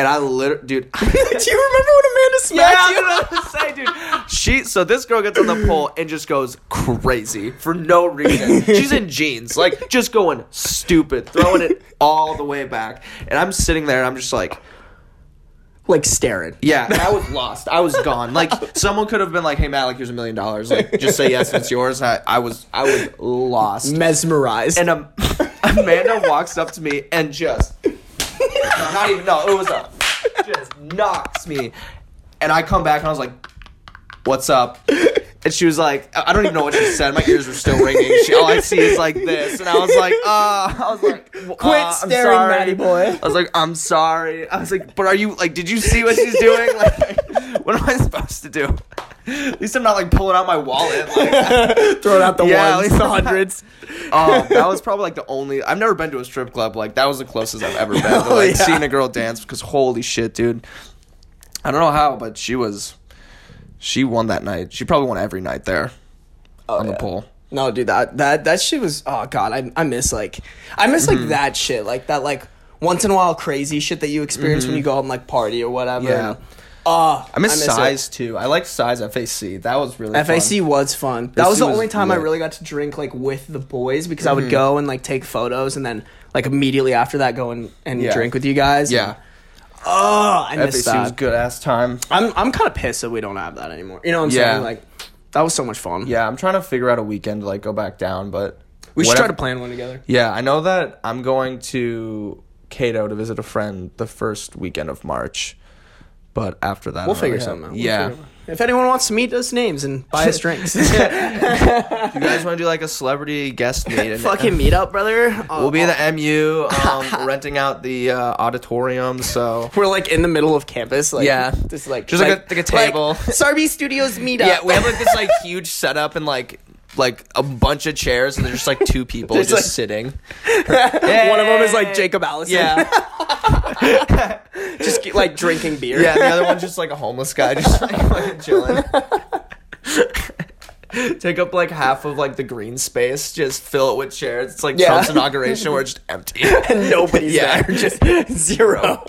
and I literally, dude. Do you remember when Amanda smacked Yeah, you? I was say, dude. She so this girl gets on the pole and just goes crazy for no reason. She's in jeans, like just going stupid, throwing it all the way back. And I'm sitting there and I'm just like, like staring. yeah, and I was lost. I was gone. Like someone could have been like, hey Matt, like here's a million dollars. Like just say yes, it's yours. I, I was I was lost. Mesmerized. And um, Amanda walks up to me and just no, not even no, it was a just knocks me. And I come back and I was like, "What's up?" And she was like, I don't even know what she said. My ears were still ringing. She, all I see is like this, and I was like, "Uh," I was like, "Quit Quit staring, Matty boy. I was like, "I'm sorry." I was like, "But are you like? Did you see what she's doing? Like, what am I supposed to do?" At least I'm not like pulling out my wallet. Like, Throwing out the Yeah, at ones, least the hundreds. um, that was probably like the only. I've never been to a strip club. Like that was the closest I've ever been to Oh, yeah. seeing a girl dance. Because holy shit, dude! I don't know how, but she was. She won that night. She probably won every night there on the pole. No, dude, that that that shit was. Oh god, I I miss like I miss Mm-hmm. like that shit, like that like once in a while crazy shit that you experience when you go out and like party or whatever. Mm-hmm. Yeah. And, oh, I miss, it. size too. I like size FAC. That was really FAC Fun. was fun. That was the was only time I really got to drink like with the boys because Mm-hmm. I would go and like take photos and then like immediately after that go and, and Yeah. drink with you guys. Yeah, Oh, I miss FAC was that. good ass time. I'm I'm kind of pissed that we don't have that anymore. You know what I'm Yeah. saying? Like that was so much fun. Yeah, I'm trying to figure out a weekend to like go back down, but We should try to plan one together. Yeah, I know that I'm going to Cato to visit a friend the first weekend of March, but after that, We'll figure really something out. We'll Yeah, figure. If anyone wants to meet us names and buy us drinks, you guys want to do like a celebrity guest meet? And, fucking meet up, brother. We'll be in the MU, um, renting out the uh, auditorium. So We're like in the middle of campus, like Yeah. just like Just like a- like a table. Sarby Studios meetup. yeah, we have like this like huge setup and like like a bunch of chairs, and there's just like two people There's, just like- sitting. One of them is like Jacob Allison. Yeah, just get, like drinking beer. yeah. The other one's just like a homeless guy, just like fucking chilling. Take up like half of like the green space, just fill it with chairs. It's like Yeah. Trump's inauguration where it's just empty. and nobody's Yeah. there, just zero.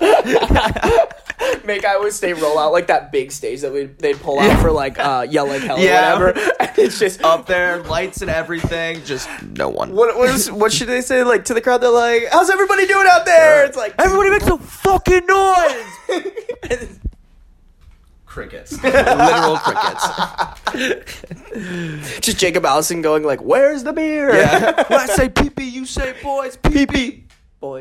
Make Iowa State roll out like that big stage that we they'd pull out for like uh, yell like hell Yeah. or whatever. And it's just Up there, lights and everything, just no one. What what, is, what should they say like to the crowd? They're like, "How's everybody doing out there?" It's like Everybody makes a fucking noise. crickets, literal crickets. just Jacob Allison going like, "Where's the beer?" Yeah. when I say pee pee, you say boys pee pee.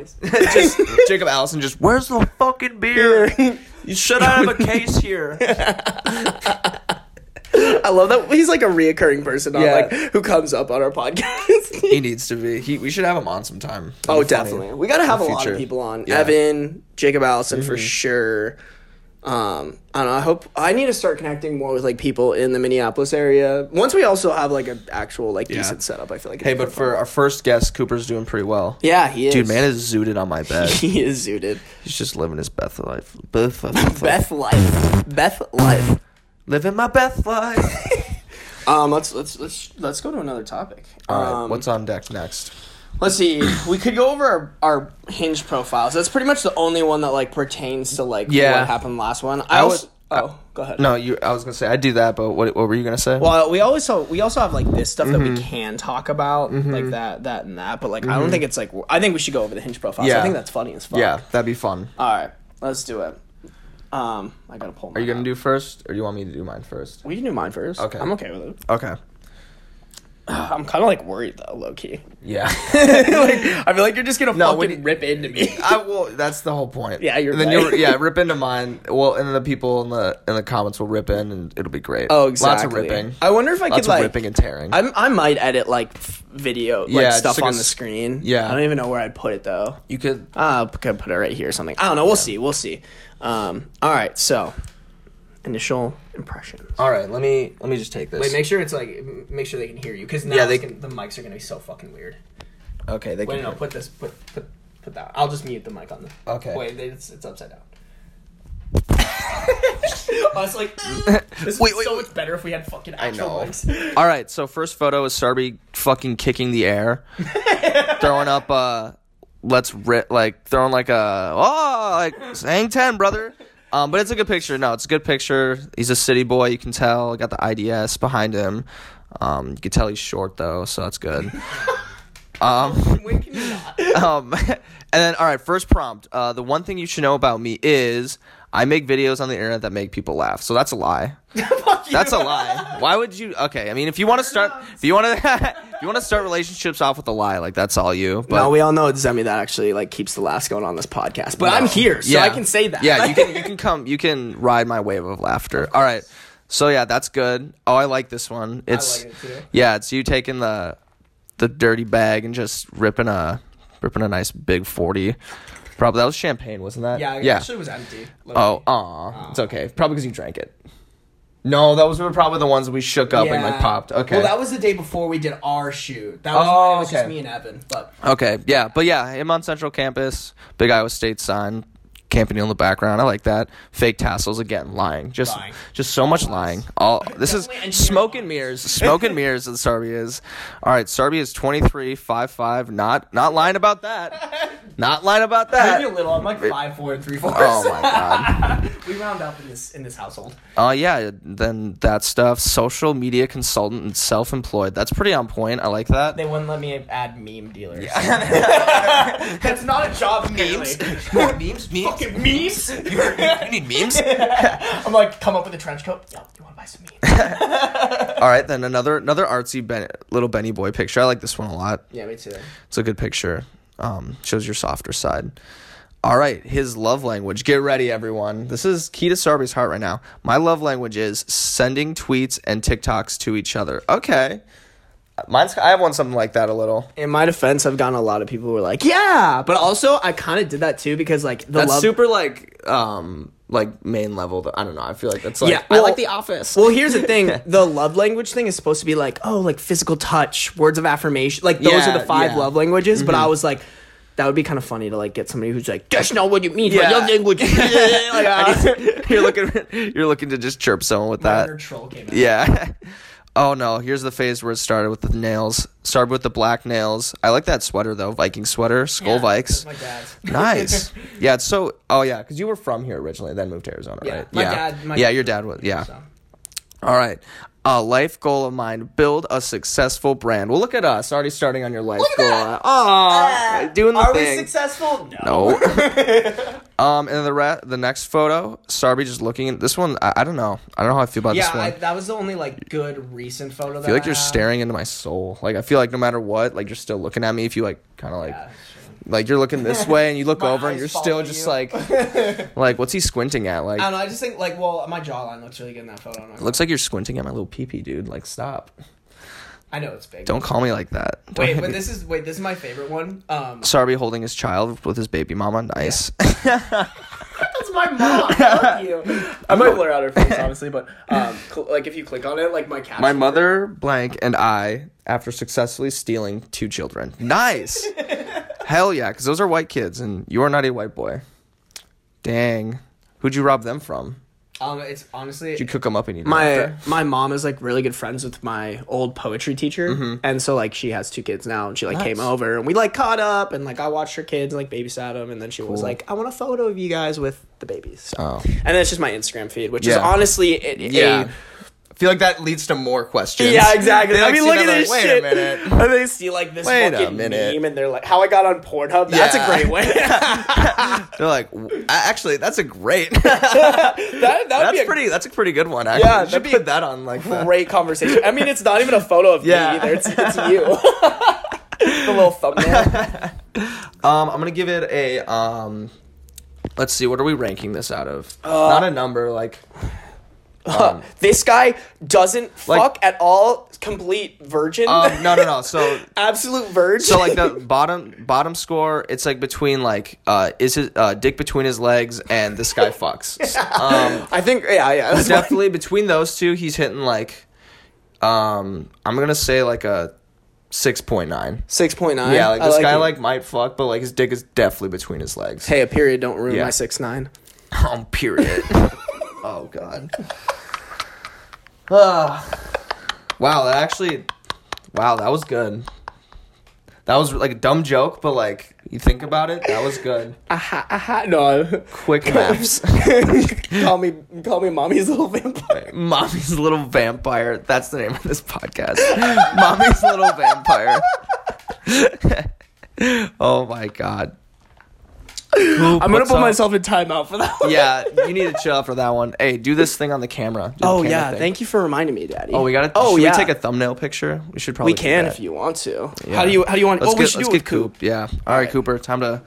Boys. just Jacob Allison, just where's the fucking beer? You should have a case here. I love that he's like a reoccurring person on Yeah. like who comes up on our podcast. He needs to be. He, we should have him on sometime. That'd oh, be funny. definitely. We got to have a In lot of future. people on. Yeah. Mm-hmm. Evan, Jacob Allison for sure. Um, I don't know. I hope I need to start connecting more with like people in the Minneapolis area. Once we also have like an actual like Yeah. decent setup, I feel like. Hey, but fun. for our first guest, Cooper's doing pretty well. yeah, he is. Dude, man is zooted on my bed. he is zooted. He's just living his Beth life. Beth life. Beth life. Beth life. Living my Beth life. Um, let's let's let's let's go to another topic. All right, Um, what's on deck next? Let's see. We could go over our, our hinge profiles. That's pretty much the only one that like pertains to like Yeah. what happened last one. I, I also, would- oh, go ahead. No, you. I was gonna say I do that, but what, what were you gonna say? Well, we always so we also have like this stuff that Mm-hmm. we can talk about, like that, that, and that. But like, I don't think it's like. I think we should go over the hinge profiles. I Yeah. think that's funny as fuck. yeah, that'd be fun. All right, let's do it. Um, I gotta pull. Are you gonna do first, or do you want me to do mine first? We can do mine first. Okay. I'm okay with it. Okay. I'm kind of like worried though, low key. Yeah. like, I feel like you're just gonna No, fucking you- rip into me. I will. That's the whole point. Yeah, you're And then right. you'll yeah rip into mine. Well, and then the people in the in the comments will rip in, and it'll be great. oh, exactly. Lots of ripping. I wonder if I Lots could of like. ripping and tearing. I'm, I might edit like video, like Yeah, stuff like a on the screen. yeah. I don't even know where I'd put it though. you could. Uh, could put it right here or something. I don't know. We'll see. We'll see. Um, all right. So, initial impressions. All right. Let me let me just take this. Wait, make sure it's like make sure they can hear you because now Yeah, they it's gonna- the mics are gonna be so fucking weird. okay. They Wait, can. no, put this, put put put that. I'll just mute the mic on the. Okay. Wait, it's it's upside down. I was like, this Wait, wait, so wait. much better if we had fucking actual I know. mics. All right. So first photo is Sarby fucking kicking the air, throwing up. uh Let's rip like throwing like a oh like hang ten brother. Um, but it's a good picture. No, it's a good picture. He's a city boy. You can tell. Got the IDS behind him. Um, you can tell he's short though, so that's good. Um, when can you not? um, and then all right, first prompt. Uh, the one thing you should know about me is I make videos on the internet that make people laugh. So that's a lie. Fuck you. That's a lie. Why would you? Okay, I mean, if you want to start, if you want to, if you want to start relationships off with a lie, like that's all you. But no, we all know it's Zemi that actually like keeps the laughs going on this podcast. But I'm here, so I can say that. Yeah, you can. You can come. You can ride my wave of laughter. All right. So yeah, that's good. Oh, I like this one. It's like it too. yeah, it's you taking the the dirty bag and just ripping a ripping a nice big forty. Probably that was champagne, wasn't that? yeah, Yeah. actually was empty. Oh, aw. It's okay. Probably because you drank it. No, those were probably the ones we shook up and like popped. Okay. Well, that was the day before we did our shoot. That was, Oh, it was oh, just okay. me and Evan. But Okay, yeah, but yeah, him on Central Campus, big Iowa State sign, Campanile in the background. I like that. Fake tassels again, lying. Just Lying. just so much lying. All this is smoke and mirrors. Smoke and mirrors that Sarby is. All right, Sarby is 23, 5'5". Not not lying about that. Not lying about that. Maybe a little. I'm like five four and three fourths. Oh my god. we round up in this in this household. Oh yeah, then that stuff. Social media consultant and self-employed. That's pretty on point. I like that. They wouldn't let me add meme dealers. Yeah. That's not a job. Memes. More memes, memes. Fucking memes. you need memes. I'm like, come up with a trench coat. Yo, you want to buy some memes? All right, then another another artsy ben, little Benny boy picture. I like this one a lot. yeah, me too. It's a good picture. Um, shows your softer side. All right, his love language. Get ready, everyone. This is key to Sarby's heart right now. My love language is sending tweets and TikToks to each other. Okay, mine's. I have one something like that a little. In my defense, I've gotten a lot of people who are like, yeah, but also I kind of did that too because like the That's love. super like um like main level. I don't know. I feel like that's like Yeah, I like The Office. Well, here's the thing: the love language thing is supposed to be like, oh, like physical touch, words of affirmation. Like those Yeah, are the five yeah. Mm-hmm. love languages. But I was like, that would be kind of funny to like get somebody who's like, that's not what you mean. by Yeah. love language. like, uh, you're looking you're looking to just chirp someone with that. troll came out. Yeah. Oh no, here's the phase where it started with the nails. Started with the black nails. I like that sweater though, Viking sweater, Skull that's Vikes. My dad's. Nice. Yeah, it's so Oh yeah, cuz you were from here originally, then moved to Arizona, Yeah, right? my yeah. dad- my yeah, dad- your dad was. Yeah. So. All right. A life goal of mine: build a successful brand. Well, look at us already starting on your life goal. Aw, doing the Are we successful? No. No. um, and the re- the next photo, Sarby just looking at this one. I, I don't know. I don't know how I feel about Yeah, this one. I, that was the only like good recent photo. I feel like I you're have. staring into my soul. Like I feel like no matter what, like you're still looking at me. If you like, kind of like, Yeah. Like you're looking this way and you look My over and eyes you're still follow just you. like, like what's he squinting at? Like, I don't know. I just think like, well, my jawline looks really good in that photo. I'm not it looks like you're squinting at my little pee pee, dude. Like, stop. I know it's big. Don't call me like that. Don't wait, hit but me. this is wait. This is my favorite one. Um, Sarby holding his child with his baby mama. Nice. That's my mom. Fuck you. I might blur out her face, honestly, but um, cl- like if you click on it, like my caption. my mother blank and I, after successfully stealing two children. Nice. Hell yeah, because those are white kids and you are not a white boy. Dang. Who'd you rob them from? Um, it's honestly Did you cook them up and eat them my after? my mom is like really good friends with my old poetry teacher, and so like she has two kids now, and she like came. Nice. over and we like caught up, and like I watched her kids and like babysat them, and then she was Cool. like, I want a photo of you guys with the babies. So. Oh. And then it's just my Instagram feed, which is Yeah. honestly it, Yeah. I feel like that leads to more questions. Yeah, exactly. They, I mean, look at like, this Wait shit. a minute. And they see like this Wait fucking meme, and they're like, "How I got on Pornhub? That's a great way." They're like, "W- actually, that's a great. that that's be a pretty. That's a pretty good one. Actually, Yeah, you should put that on like great conversation. I mean, it's not even a photo of Yeah. me either. It's it's you. the little thumbnail. Um, I'm gonna give it a um. Let's see. What are we ranking this out of? Uh, Not a number. Like Um, this guy doesn't Like- fuck at all. Complete virgin. um. No, no, no. So Absolute virgin. so like the bottom bottom score. It's like between like uh is his uh dick between his legs and this guy fucks. Um. I think yeah yeah. Definitely. definitely between those two, he's hitting like, um, I'm gonna say like a six point nine. Six point nine. Yeah, like this guy it. like might fuck, but like his dick is definitely between his legs. Hey, a period don't ruin Yeah. my six nine. Um, period. oh god. Wow, that actually, wow, that was good. That was like a dumb joke, but like you think about it, that was good. Aha aha. No. Quick maps. call me call me mommy's little vampire. Mommy's little vampire. That's the name of this podcast. Mommy's little vampire. oh my god. I'm gonna put up? myself in timeout for that one. Yeah, you need to chill out for that one. Hey, do this thing on the camera. Do the Oh camera yeah, thing. thank you for reminding me, Daddy. Oh, we got to. Oh should yeah, we take a thumbnail picture? We should probably. We can do that. if you want to. Yeah. How do you How do you want? Let's oh, get, we should let's do it get with Coop. Yeah. All right, right. Cooper. Time to.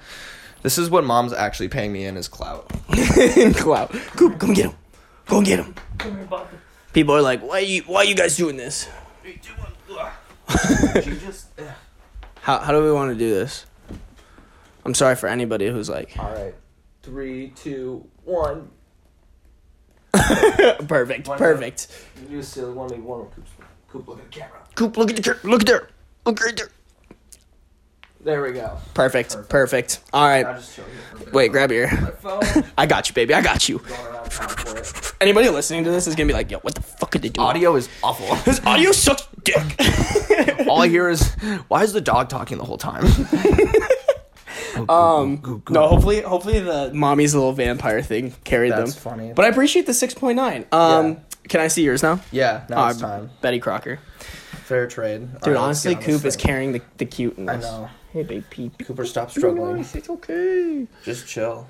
This is what mom's actually paying me in is clout. Coop. Go. Coop, come get him. Go get him. People are like, why you Why you guys doing this? How How do we want to do this? I'm sorry for anybody who's like, All right. Three, two, one. perfect, not? perfect. You do a silly one. One. Coop, Coop, look at the camera. Coop, look at the camera. look there, look right there. There we go. Perfect. Perfect. All right. I'll just show you for a bit. Wait, grab your. I got you, baby. I got you. Going around town for it. Anybody listening to this is gonna be like, "Yo, what the fuck are they doing?" Audio is awful. This audio sucks dick. All I hear is, why is the dog talking the whole time? Um, no, hopefully, hopefully the mommy's little vampire thing carried That's them. funny. But I appreciate the six point nine. Um, Yeah. can I see yours now? Yeah, now it's Uh, time. Betty Crocker. Fair trade. Dude, All right, let's honestly, on Coop is thing. carrying the the cuteness. I know. Hey, babe, peep. Cooper, stop struggling. It's okay. Just chill.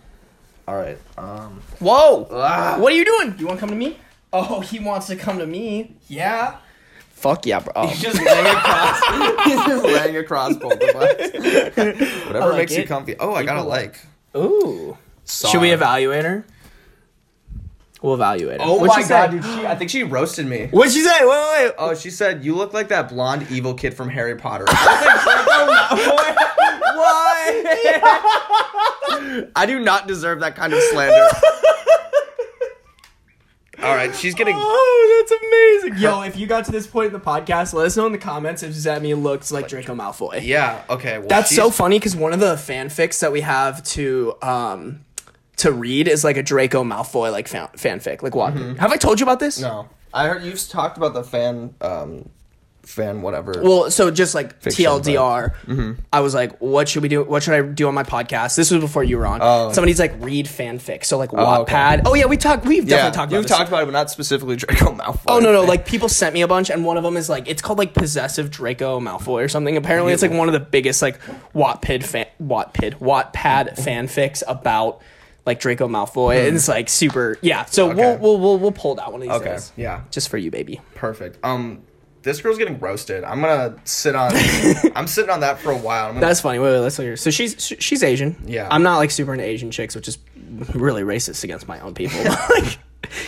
All right. Um. Whoa! Ah. What are you doing? You want to come to me? Oh, he wants to come to me. Yeah. Fuck yeah, bro. Oh. He's just laying across. he's just laying across both of us. Whatever like makes you comfy. Oh, I got a like. Ooh. Saw. Should we evaluate her? We'll evaluate her. Oh What'd my she god, say? dude! She, I think she roasted me. What'd she say? Wait, wait, wait. Oh, she said you look like that blonde evil kid from Harry Potter. Why? I do not deserve that kind of slander. All right, she's getting. Oh, that's amazing. Yo, if you got to this point in the podcast, let us know in the comments if Zemi looks like Draco Malfoy. Yeah. Okay. Well, That's she's- so funny because one of the fanfics that we have to um to read is like a Draco Malfoy like fan- fanfic. Like what? Have I told you about this? No, I heard you've talked about the fan, um, fan whatever. Well, so just like Fiction, TLDR, mm-hmm. I was like, "What should we do? What should I do on my podcast?" This was before you were on. Oh. Somebody's like, "Read fanfic." So like oh, okay. Wattpad. Oh yeah, we talked. We've yeah, definitely talked about you've talked about it, but not specifically Draco Malfoy. Oh no no! Like people sent me a bunch, and one of them is like it's called like possessive Draco Malfoy or something. Apparently, it's like mm-hmm. one of the biggest like Wattpad fan Wattpad Wattpad fanfics about like Draco Malfoy. Hmm. And it's like super yeah. So we'll, Okay. we'll we'll we'll pull that one of these Okay. days. Yeah. just for you, baby. Perfect. Um, this girl's getting roasted. I'm gonna sit on. I'm sitting on that for a while. I'm gonna, That's funny. Wait, wait, let's hear. So she's she's Asian. Yeah. I'm not like super into Asian chicks, which is really racist against my own people. like,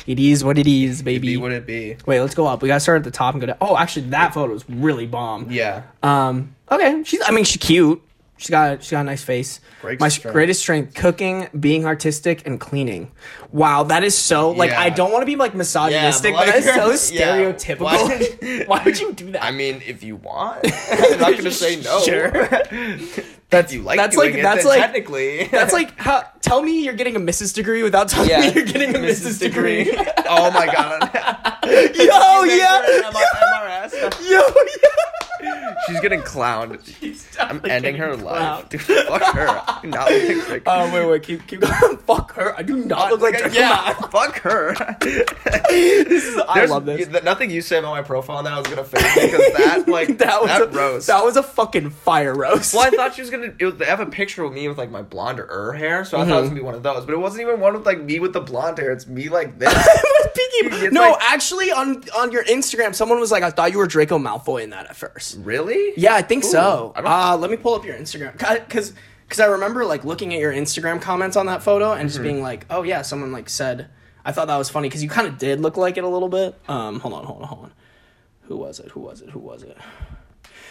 it is what it is, baby. be what it be. Wait, let's go up. We gotta start at the top and go down. Oh, actually, that photo is really bomb. Yeah. Um. Okay. She's. I mean, she's cute. She's got. She's got a nice face. Great My strength. greatest strength: cooking, being artistic, and cleaning. Wow, that is so. Like, Yeah. I don't want to be like misogynistic, but, but, like, that is so yeah. stereotypical. Why- Why would you do that? I mean, if you want, I'm not gonna say no. Sure. That's you like that's like- it, that's like- technically. That's like, how, tell me you're getting a Mrs. degree without telling yeah, me you're getting a Mrs. degree. oh my god. Yo, yeah. MRS. Yo, yeah. She's getting clowned. I'm ending her getting life. Dude, fuck her. I do not look like Drake. Oh wait, wait, keep keep going. Fuck her. I do not look like Draco yeah, fuck her. I There's- love this. you- nothing you say about my profile now is gonna fake because that like That was that a, roast. That was a fucking fire roast. well, I thought she was gonna. It was, they have a picture of me with like my blonde or her hair, so I thought it was mm-hmm. gonna be one of those. But it wasn't even one with like me with the blonde hair. It's me like this. It's no, like- actually, on on your Instagram, someone was like, "I thought you were Draco Malfoy in that at first. really? Yeah, I think so. I Uh, let me pull up your Instagram because because I remember like looking at your Instagram comments on that photo and Mm-hmm. just being like, "Oh yeah," someone like said. I thought that was funny because you kind of did look like it a little bit. Um, hold on, hold on, hold on. Who was it? Who was it? Who was it?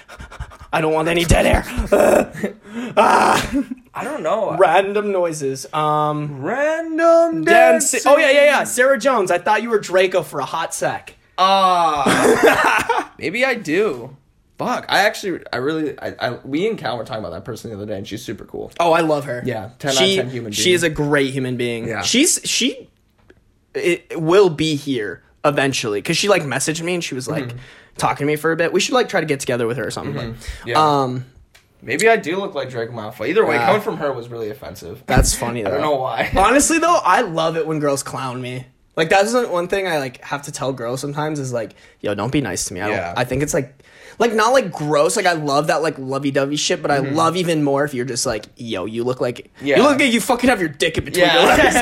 I don't want any dead air. ah. I don't know. Random noises. Um, Random Dan. dancing. oh yeah, yeah, yeah. Sarah Jones. I thought you were Draco for a hot sec. Ah, maybe I do. Fuck, I actually, I really, I, I, we and Cal were talking about that person the other day, and she's super cool. Oh, I love her. Yeah, 10 out of 10 human She being. is a great human being. Yeah. She's she it will be here eventually because she like messaged me and she was like Mm-hmm. talking to me for a bit. We should like try to get together with her or something. Yeah. Um, Maybe I do look like Draco Malfoy. Either way, Yeah. coming from her was really offensive. that's funny. Though. I don't know why. Honestly, though, I love it when girls clown me. Like that's one thing I like have to tell girls sometimes is like, yo, don't be nice to me. I don't. Yeah. I think it's like, like not like gross. Like I love that like lovey dovey shit, but I love even more if you're just like, yo, you look like Mm-hmm. Yeah. you look like you fucking have your dick in between your legs.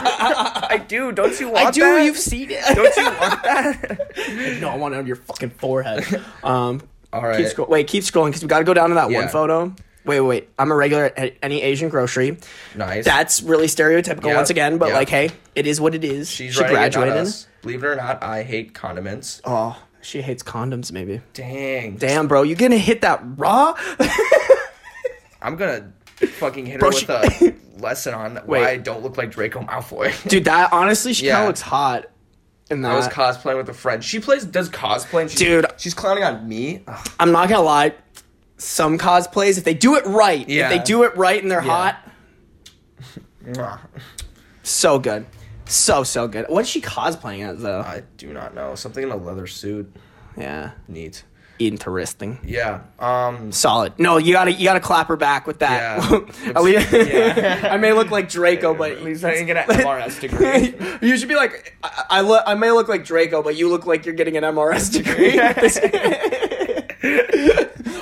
I do. Don't you want I do. that? You've seen it. Don't you want that? no, I want it on your fucking forehead. Um, All right. keep scroll- wait, keep scrolling because we got to go down to that Yeah. one photo. Wait, wait, wait. I'm a regular at any Asian grocery. Nice. That's really stereotypical Yep, once again, but yep. like, hey, it is what it is. She's she writing it, not graduated. Believe it or not, I hate condiments. Oh, she hates condoms. Maybe. Dang. Damn, bro, you gonna hit that raw? I'm gonna fucking hit Bro, her with she- a lesson on Wait. why I don't look like Draco Malfoy. Dude, that honestly, she kind Yeah. of looks hot. In that, I was cosplaying with a friend. She plays does cosplay. And she's, Dude. she's clowning on me. Ugh. I'm not gonna lie. some cosplays if they do it right. Yeah. If they do it right and they're hot, so good, so so good. What is she cosplaying as though? I do not know. Something in a leather suit. yeah, Neat. interesting. Yeah. Um. Solid. No, you gotta you gotta clap her back with that. Yeah. At least- Yeah. I may look like Draco, but At least I didn't get an MRS degree. you should be like I I, lo- I may look like Draco, but you look like you're getting an MRS degree.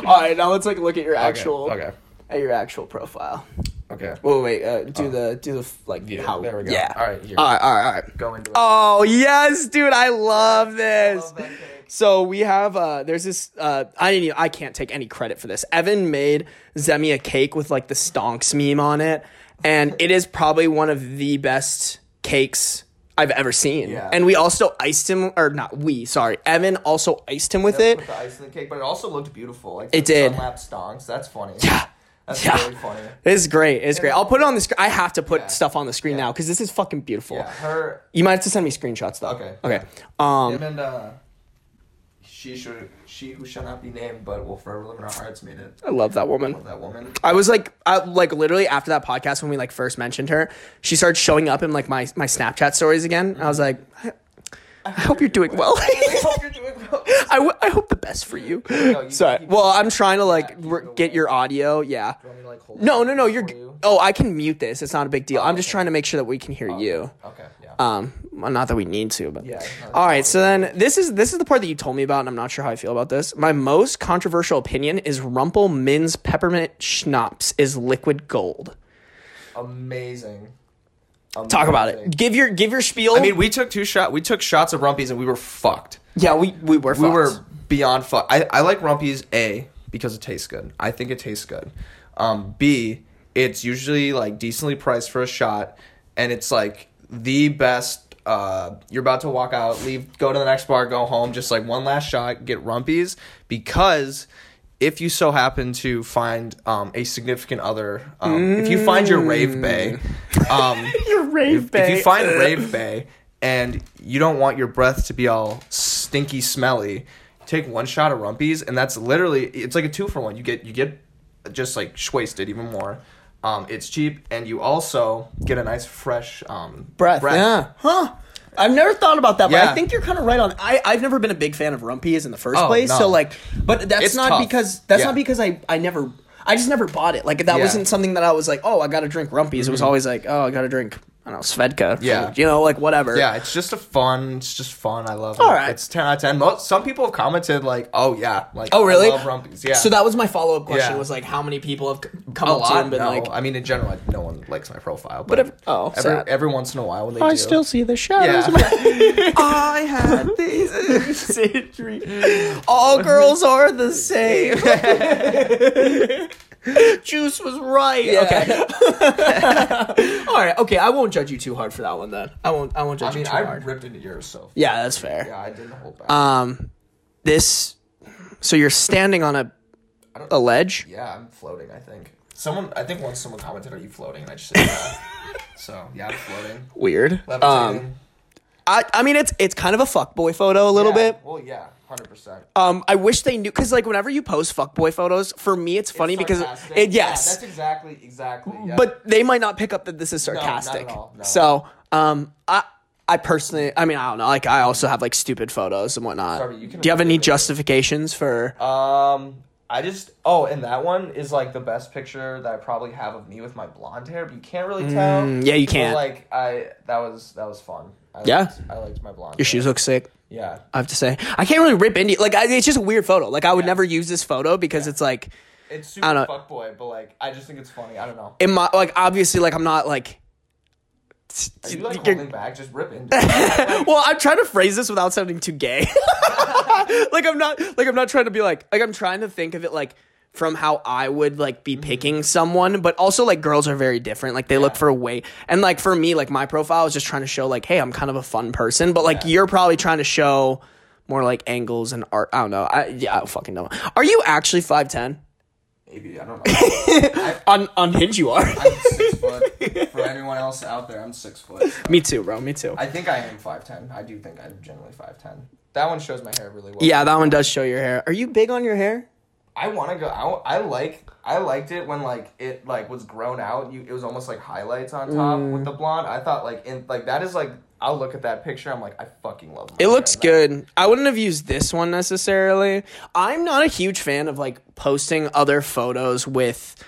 All right, now let's like look at your actual Okay. at your actual profile. Okay. Wait, wait, uh, do the do the like Yeah, how there we go. Yeah. All right, here. All right, all right, all right. Go into it. Oh yes, dude, I love this. love that cake. So we have uh there's this uh I didn't even, I can't take any credit for this. Evan made Zemi a cake with like the stonks meme on it, and it is probably one of the best cakes I've ever seen. Yeah. And we also iced him or not we, sorry. Evan also iced him with it. With the ice in the cake, but it also looked beautiful. Like It did. Sunlap stonks. That's funny. Yeah. That's Yeah. really funny. It's great. It's great. I'll put it on the screen. I have to put Yeah. stuff on the screen Yeah. now because this is fucking beautiful. Yeah. Her. You might have to send me screenshots though. Okay. Okay. Um Him and uh. She should. She who shall not be named, but will forever live in our hearts. Made it. I love that woman. Love that woman. I was like, I, like literally after that podcast when we like first mentioned her, she started showing up in like my my Snapchat stories again. I was like, I, I hope you're doing well. I hope you're doing well. I, w- I hope the best for you. you Sorry. keep- Well, I'm trying to like keep re- it get your audio. Yeah. You want me to, like, hold No, it no, no. for You're. you? Oh, I can mute this. It's not a big deal. I'm just trying to make sure that we can hear you. Okay. Yeah. Um, well, not that we need to, but Yeah. All right, so then this is this is the part that you told me about, and I'm not sure how I feel about this. My most controversial opinion is Rumple Minze peppermint schnapps is liquid gold. Amazing. Talk about it. Give your give your spiel. I mean, we took two shot. We took shots of rumpies and we were fucked. yeah, we we were We fucked. were beyond fucked. I, I like rumpies a because it tastes good. I think it tastes good. Um, B it's usually like decently priced for a shot, and it's like the best. Uh, you're about to walk out, leave, go to the next bar, go home, just like one last shot, get rumpies because. If you so happen to find um, a significant other, um, if you find your rave bay, um, your rave if, if you find Rave Bay and you don't want your breath to be all stinky smelly, take one shot of Rumpies and that's literally it's like a two for one. You get you get just like wasted even more. Um, it's cheap and you also get a nice fresh um, breath. Yeah. Huh. I've never thought about that, but I think you're kind of right on. I I've never been a big fan of rumpies in the first Oh, place, no. so like, but that's It's not tough. because that's Yeah. not because I I never I just never bought it. Like that Yeah. Mm-hmm. wasn't something that I was like, oh, I got to drink rumpies. It was always like, oh, I got to drink. I don't know, Svedka. Yeah. You know, like whatever. Yeah, it's just a fun. It's just fun. I love it. All right. It's ten out of ten. Most some people have commented like, "Oh yeah, like Oh really? I love rumpies." Yeah. So that was my follow up question. Yeah. Was like, how many people have c- come a up to you and been no. like, I mean, in general, I- no one likes my profile. But, But if- oh, every, sad. every once in a while when they I do, still see the shadows. Yeah. I had these. All girls are the same. Juice was right. Okay. All right. Okay. I won't judge you too hard for that one then. I won't. I won't I judge mean, you too I hard. I ripped into yours, so Yeah, that's fair. yeah, I didn't hold back. Um, this. So you're standing on a a ledge. yeah, I'm floating. I think someone. I think once someone commented, "Are you floating?" And I just said, "Yeah." so yeah, I'm floating. Weird. Levitating. Um, I I mean it's it's kind of a fuckboy photo a little Yeah, bit. Well, yeah, hundred percent. Um, I wish they knew because like whenever you post fuckboy photos, for me it's funny because it yes. that's exactly exactly. Yeah. but they might not pick up that this is sarcastic. all, no. So, um, I I personally, I mean, I don't know. Like, I also have like stupid photos and whatnot. Sorry, you Do you have any justifications for? Um, I just oh, and that one is like the best picture that I probably have of me with my blonde hair, but you can't really tell. Mm, yeah, you can't. like I, that was that was fun. I Yeah. liked, I liked my blonde. Your hair. shoes look sick. Yeah, I have to say, I can't really rip into like. I, it's just a weird photo. Like, I would Yeah. never use this photo because it's like it's super I don't- fuckboy, but like I just think it's funny. I don't know. in my like obviously like I'm not like. Are you like holding back? Just rip into it. well, I'm trying to phrase this without sounding too gay. like I'm not like I'm not trying to be like like I'm trying to think of it like from how I would like be mm-hmm. picking someone, but also like girls are very different. Like they look for a way and like for me, like my profile is just trying to show like, hey, I'm kind of a fun person. But like you're probably trying to show more like angles and art. I don't know. I yeah, I don't fucking know. Are you actually five ten? Maybe I don't know. On on Hinge you are. I'm six foot. For anyone else out there, I'm six foot. so. me too, bro. Me too. I think I am five ten. I do think I'm generally five ten. That one shows my hair really well. yeah, that one does show your hair. Are you big on your hair? I want to go. I, I like. I liked it when like it like was grown out. You it was almost like highlights on top Mm. with the blonde. I thought like in like that is like. I'll look at that picture. I'm like, I fucking love. It looks hair. That- good. I wouldn't have used this one necessarily. I'm not a huge fan of like posting other photos with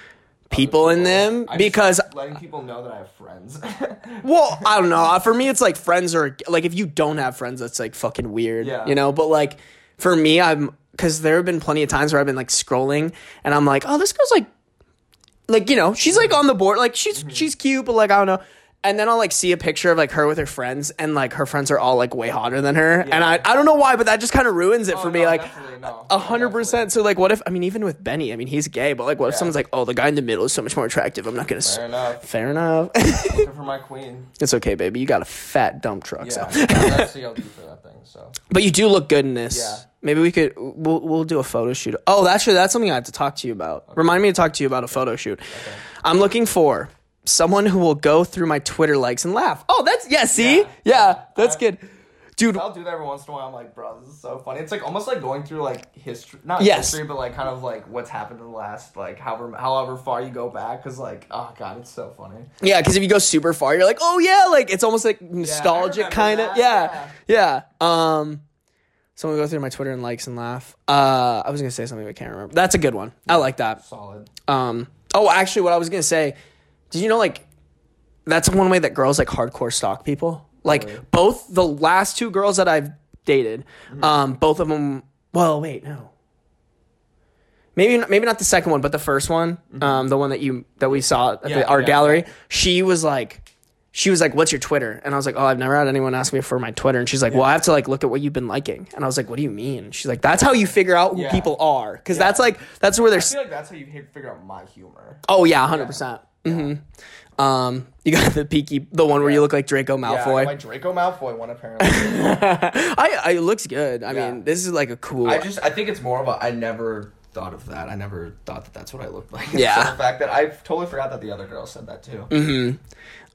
people in them I because letting people know that I have friends. well, I don't know. For me it's like friends are like if you don't have friends that's like fucking weird, Yeah. you know, but like for me I'm cuz there have been plenty of times where I've been like scrolling and I'm like, "Oh, this girl's like like, you know, she's like on the board, like she's Mm-hmm. she's cute, but like I don't know. And then I'll like see a picture of like her with her friends, and like her friends are all like way hotter than her, and I I don't know why, but that just kind of ruins it for Oh, me. no, like a hundred percent. So like, what if I mean, even with Benny, I mean, he's gay, but like, what if someone's like, oh, the guy in the middle is so much more attractive. I'm not gonna. s Fair enough. Fair enough. For my queen. it's okay, baby. You got a fat dump truck, Yeah, so. that's the for that thing. So But you do look good in this. Yeah. Maybe we could we'll we'll do a photo shoot. Oh, actually, that's something I have to talk to you about. Remind me to talk to you about a photo shoot. I'm looking for someone who will go through my Twitter likes and laugh. Oh, that's yeah. See, yeah, Yeah. that's good, dude. I'll do that every once in a while. I'm like, bro, this is so funny. It's like almost like going through like history, not Yes. history, but like kind of like what's happened in the last like however however far you go back. Cause like, oh god, it's so funny. Yeah, because if you go super far, you're like, oh yeah, like it's almost like nostalgic remember kind of. that, Yeah, yeah. Um, someone go through my Twitter and likes and laugh. Uh, I was gonna say something but I can't remember. That's a good one. I like that. Solid. Um, oh, actually, what I was gonna say, did you know like that's one way that girls like hardcore stalk people? Like Really? both the last two girls that I've dated, Mm-hmm. um, both of them. Well, wait, no. Maybe maybe not the second one, but the first one, um, the one that you that we saw at Mm-hmm. Yeah, the art yeah, gallery. She was like, she was like, "What's your Twitter?" And I was like, "Oh, I've never had anyone ask me for my Twitter." And she's like, "Well, I have to like look at what you've been liking." And I was like, "What do you mean?" She's like, "That's how you figure out who Yeah. people are, because that's like that's where they're." I feel like that's how you figure out my humor. Oh yeah, hundred percent. Mm-hmm. Um, you got the peaky, the one where you look like Draco Yeah, I got Malfoy. my Draco Malfoy one apparently. I, I, it looks good. I Yeah. mean, this is like a cool. I just I think it's more of a I never thought of that. I never thought that that's what I looked like. Yeah. So the fact that I totally forgot that the other girl said that too.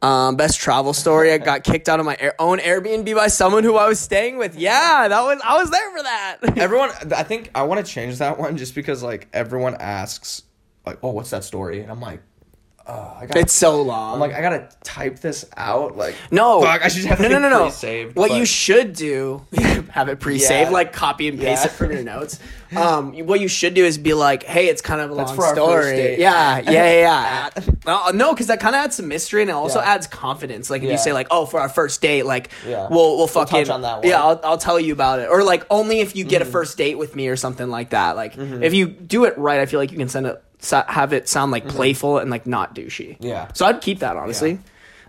Um, best travel story. I got kicked out of my air, own Airbnb by someone who I was staying with. Yeah, that was I was there for that. Everyone, I think I want to change that one just because like everyone asks, like, "Oh, what's that story?" And I'm like, uh, I got. it's so long. I'm like, I gotta type this out. Like, no, fuck, I should have no, no, it no, no. pre-saved, What but- you should do, have it pre-saved, Yeah. like copy and paste Yeah. it from your notes. Um, what you should do is be like, "Hey, it's kind of a That's long for story." Yeah, yeah, yeah. yeah. No, because that kind of adds some mystery and it also Yeah. adds confidence. Like if you say like, "Oh, for our first date, like Yeah. we'll we'll fucking touch on that one. Mm-hmm. yeah, I'll, I'll tell you about it." Or like only if you get a first date with me or something like that. Like if you do it right, I feel like you can send it sa- have it sound like playful and like not douchey. Mm-hmm. Yeah. So I'd keep that honestly. Yeah.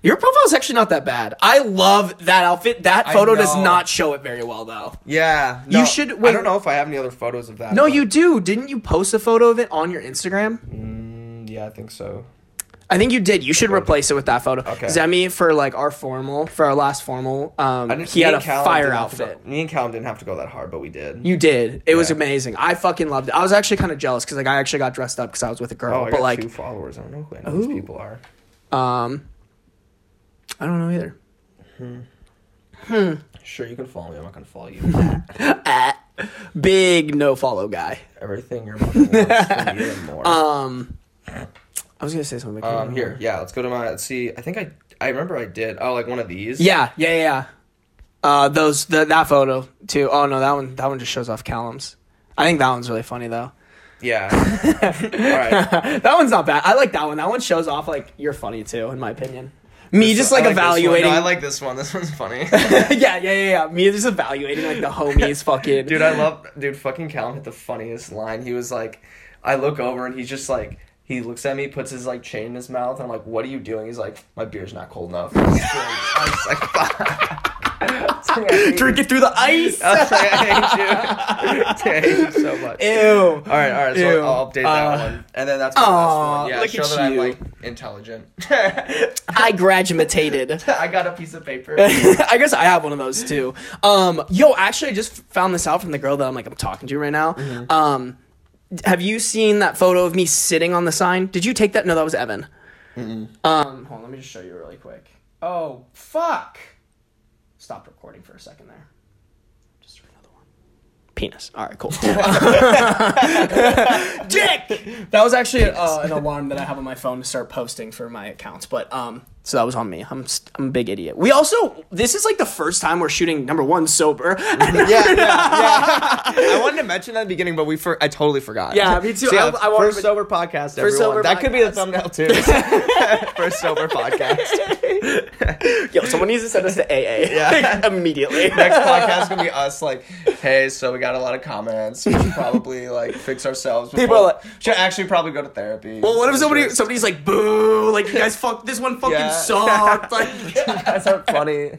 Your profile's actually not that bad. I love that outfit. That I photo does know. not show it very well though. Yeah, You no, should- I don't know if I have any other photos of that. No, but- you do. Didn't you post a photo of it on your Instagram? Mm, yeah, I think so. I think you did. You should replace it with that photo. Okay. Zemi for like our formal for our last formal. Um, he had a Callum fire to go- outfit. me and Callum didn't have to go that hard, but we did. You did. It was amazing. I fucking loved it. I was actually kind of jealous because like I actually got dressed up because I was with a girl. oh, I but like, two followers. I don't know who any of these people are. um, I don't know either. Hmm. Sure, you can follow me. I'm not gonna follow you. Big no follow guy. Everything your mother wants from you and more. Um, I was gonna say something. but I can't Um, here, yeah, let's go to my. Let's see. I think I, I remember I did. Oh, like one of these. Yeah, yeah, yeah. yeah. Uh, those the, that photo too. Oh no, that one that one just shows off Callum's. I think that one's really funny though. Yeah. All right. that one's not bad. I like that one. That one shows off like you're funny too, in my opinion. Me just I like, this evaluating. No, I like this one. This one's funny. yeah, yeah, yeah, yeah. Me just evaluating like the homies fucking. dude, I love. Dude, fucking Callum hit the funniest line. He was like, I look over and he's just like. He looks at me, puts his like chain in his mouth, and I'm like, "What are you doing?" He's like, "My beer's not cold enough." Like. Drink it through the ice. I was like, I hate you. I hate you so much. Ew. All right, all right. So Ew. I'll update that Uh, one, and then that's my aw, one. Yeah, look show at that I'm like intelligent. I graduated. I got a piece of paper. I guess I have one of those too. Um, yo, actually, I just found this out from the girl that I'm like I'm talking to right now. Mm-hmm. Um, have you seen that photo of me sitting on the sign? Did you take that? No, that was Evan. Um, hold on, let me just show you really quick. Oh fuck! Stopped recording for a second there. Just do another one. penis. All right, cool. Dick. That was actually uh, an alarm that I have on my phone to start posting for my accounts. But um, so that was on me. I'm st- I'm a big idiot. We also this is like the first time we're shooting number one sober. Yeah, yeah, yeah. I wanted to mention that at the beginning, but we for I totally forgot. Yeah, me too. So, yeah, I- I first to- sober podcast. First sober that could be the thumbnail too. first sober podcast. Yo, someone needs to send us to AA. Yeah. like, immediately. Next podcast gonna be us like, hey, so we got a lot of comments. We should probably like fix ourselves. Before, People are like- should actually probably go to therapy. Well, what if somebody somebody's like, "Boo! Like you guys fuck this one fucking Yeah. Sucked." Like, That's not funny.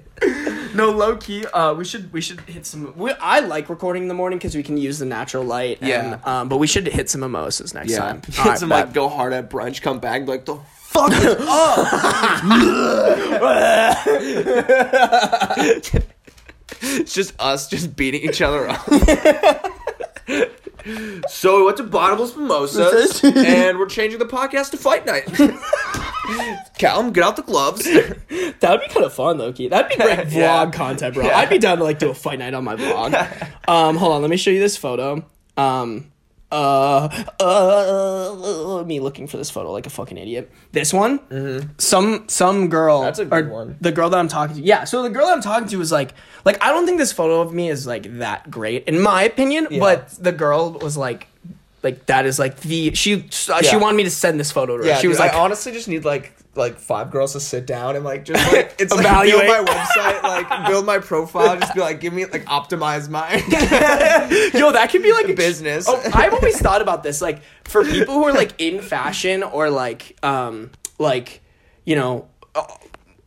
no, low key. Uh, we should we should hit some. We, I like recording in the morning because we can use the natural light. Yeah. And, um, but we should hit some mimosas next Yeah. time. All right, some bet. like go hard at brunch, come back, like the fuck up. it's just us just beating each other up. So we went to Bottomless Mimosas, and we're changing the podcast to Fight Night. Callum, get out the gloves. That would be kind of fun, though, Keith. That'd be great vlog Yeah. content, bro. Yeah. I'd be down to like do a fight night on my vlog. um, hold on, let me show you this photo. Um, uh, uh, me looking for this photo like a fucking idiot. This one, some some girl. Mm-hmm. That's a good one. The girl that I'm talking to, yeah. So the girl that I'm talking to was like, like I don't think this photo of me is like that great in my opinion, but the girl was like. Like that is like the she uh, she wanted me to send this photo to her. Yeah, she was dude, like, I honestly just need like like five girls to sit down and like just like it's like Evaluate. build my website, like build my profile, just be like give me like optimize mine. Yo, that could be like a Business. Oh, I've always thought about this. Like for people who are like in fashion or like um like you know uh,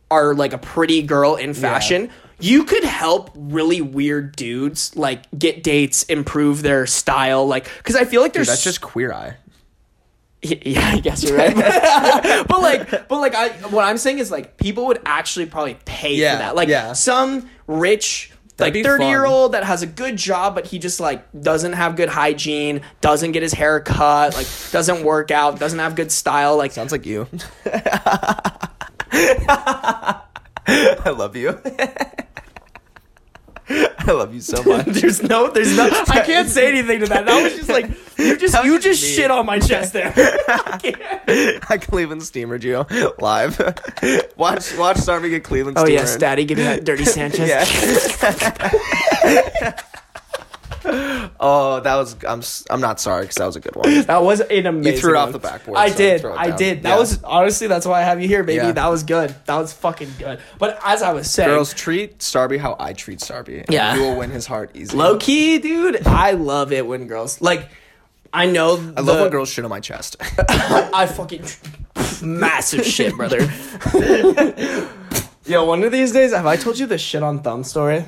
are like a pretty girl in fashion. You could help really weird dudes like get dates, improve their style, like because I feel like there's That's just queer eye. yeah, I guess you're right. but like, but like, I what I'm saying is like people would actually probably pay Yeah, for that. Like yeah. some rich. That'd like be 30 year old that has a good job but he just like doesn't have good hygiene doesn't get his hair cut like doesn't work out doesn't have good style like Sounds like you. I love you. I love you so much. there's no there's no i can't say anything to that that was just like you just you just just shit on my chest there I Cleveland steamered you live. watch watch Starving get Cleveland oh steamered. yes daddy give me that dirty sanchez Yeah. Oh, that was I'm I'm not sorry because that was a good one. That was an amazing. You threw it off the backboard, I so did. I down. did. That Yeah. was honestly that's why I have you here, baby. Yeah. That was good. That was fucking good. But as I was saying, Girls treat Starby how I treat Starby. Yeah. you will win his heart easily. low key, dude, I love it when girls like. I know. I love when girls shit on my chest. I fucking massive shit, brother. Yo, one of these days, have I told you the shit on thumb story?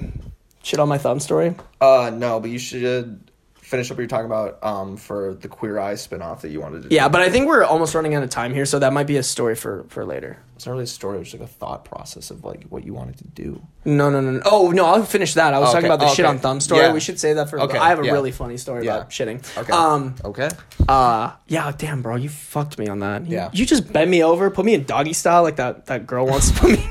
Shit on my thumb story. uh, no, but you should finish up what you're talking about um for the Queer Eye spinoff that you wanted to. do. Yeah, but I think we're almost running out of time here, so that might be a story for for later. It's not really a story. It's like a thought process of like what you wanted to do. No, no, no, no. Oh no, I'll finish that. I was Oh, talking about the Oh, shit on thumb story. Yeah. We should say that for. Okay, I have a yeah. really funny story Yeah. about shitting. Okay. Um. Okay. Uh. Yeah. Damn, bro, you fucked me on that. You, Yeah. You just bent me over, put me in doggy style like that. That girl wants to put me.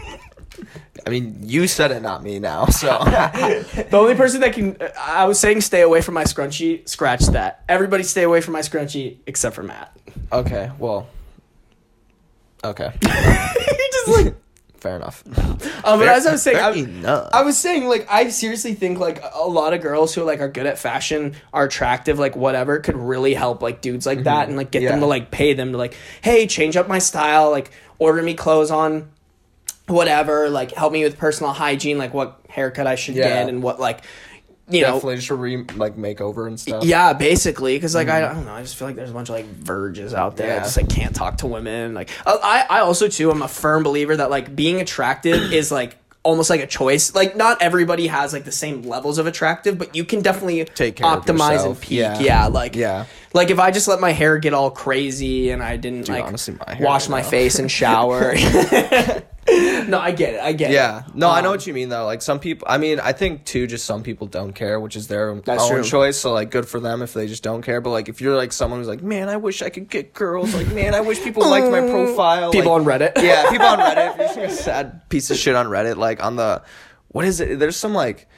I mean, you said it, not me. Now, so the only person that can. I was saying stay away from my scrunchie. Scratch that. Everybody stay away from my scrunchie except for Matt. okay. Well. Okay. Just like. Fair enough. Um, but as I was saying, I. I was saying like I seriously think like a lot of girls who like are good at fashion, are attractive, like whatever, could really help like dudes like that and like get them Mm-hmm. To like pay them to like, hey, change up my style, like order me clothes on whatever, like help me with personal hygiene, like what haircut I should Yeah. get and what like you know Definitely just a re like makeover and stuff. yeah, basically, because like I, I don't know, I just feel like there's a bunch of like verges out there that Mm-hmm. Just like can't talk to women. Like I, I also too I'm a firm believer that like being attractive is like almost like a choice. Like not everybody has like the same levels of attractive, but you can definitely Take care of optimize and peak. Yeah. Yeah. like Yeah. Like if I just let my hair get all crazy and I didn't like honestly, my wash my face and shower. no, I get it. I get it. Yeah. No, I know Um, what you mean though. Like some people, I mean, I think too, just some people don't care, which is their own true. choice. So like, good for them if they just don't care. But like, if you're like someone who's like, man, I wish I could get girls. Like, man, I wish people liked my profile. People like, on Reddit. yeah, people on Reddit. If you're just like a sad piece of shit on Reddit, like on the, what is it? There's some like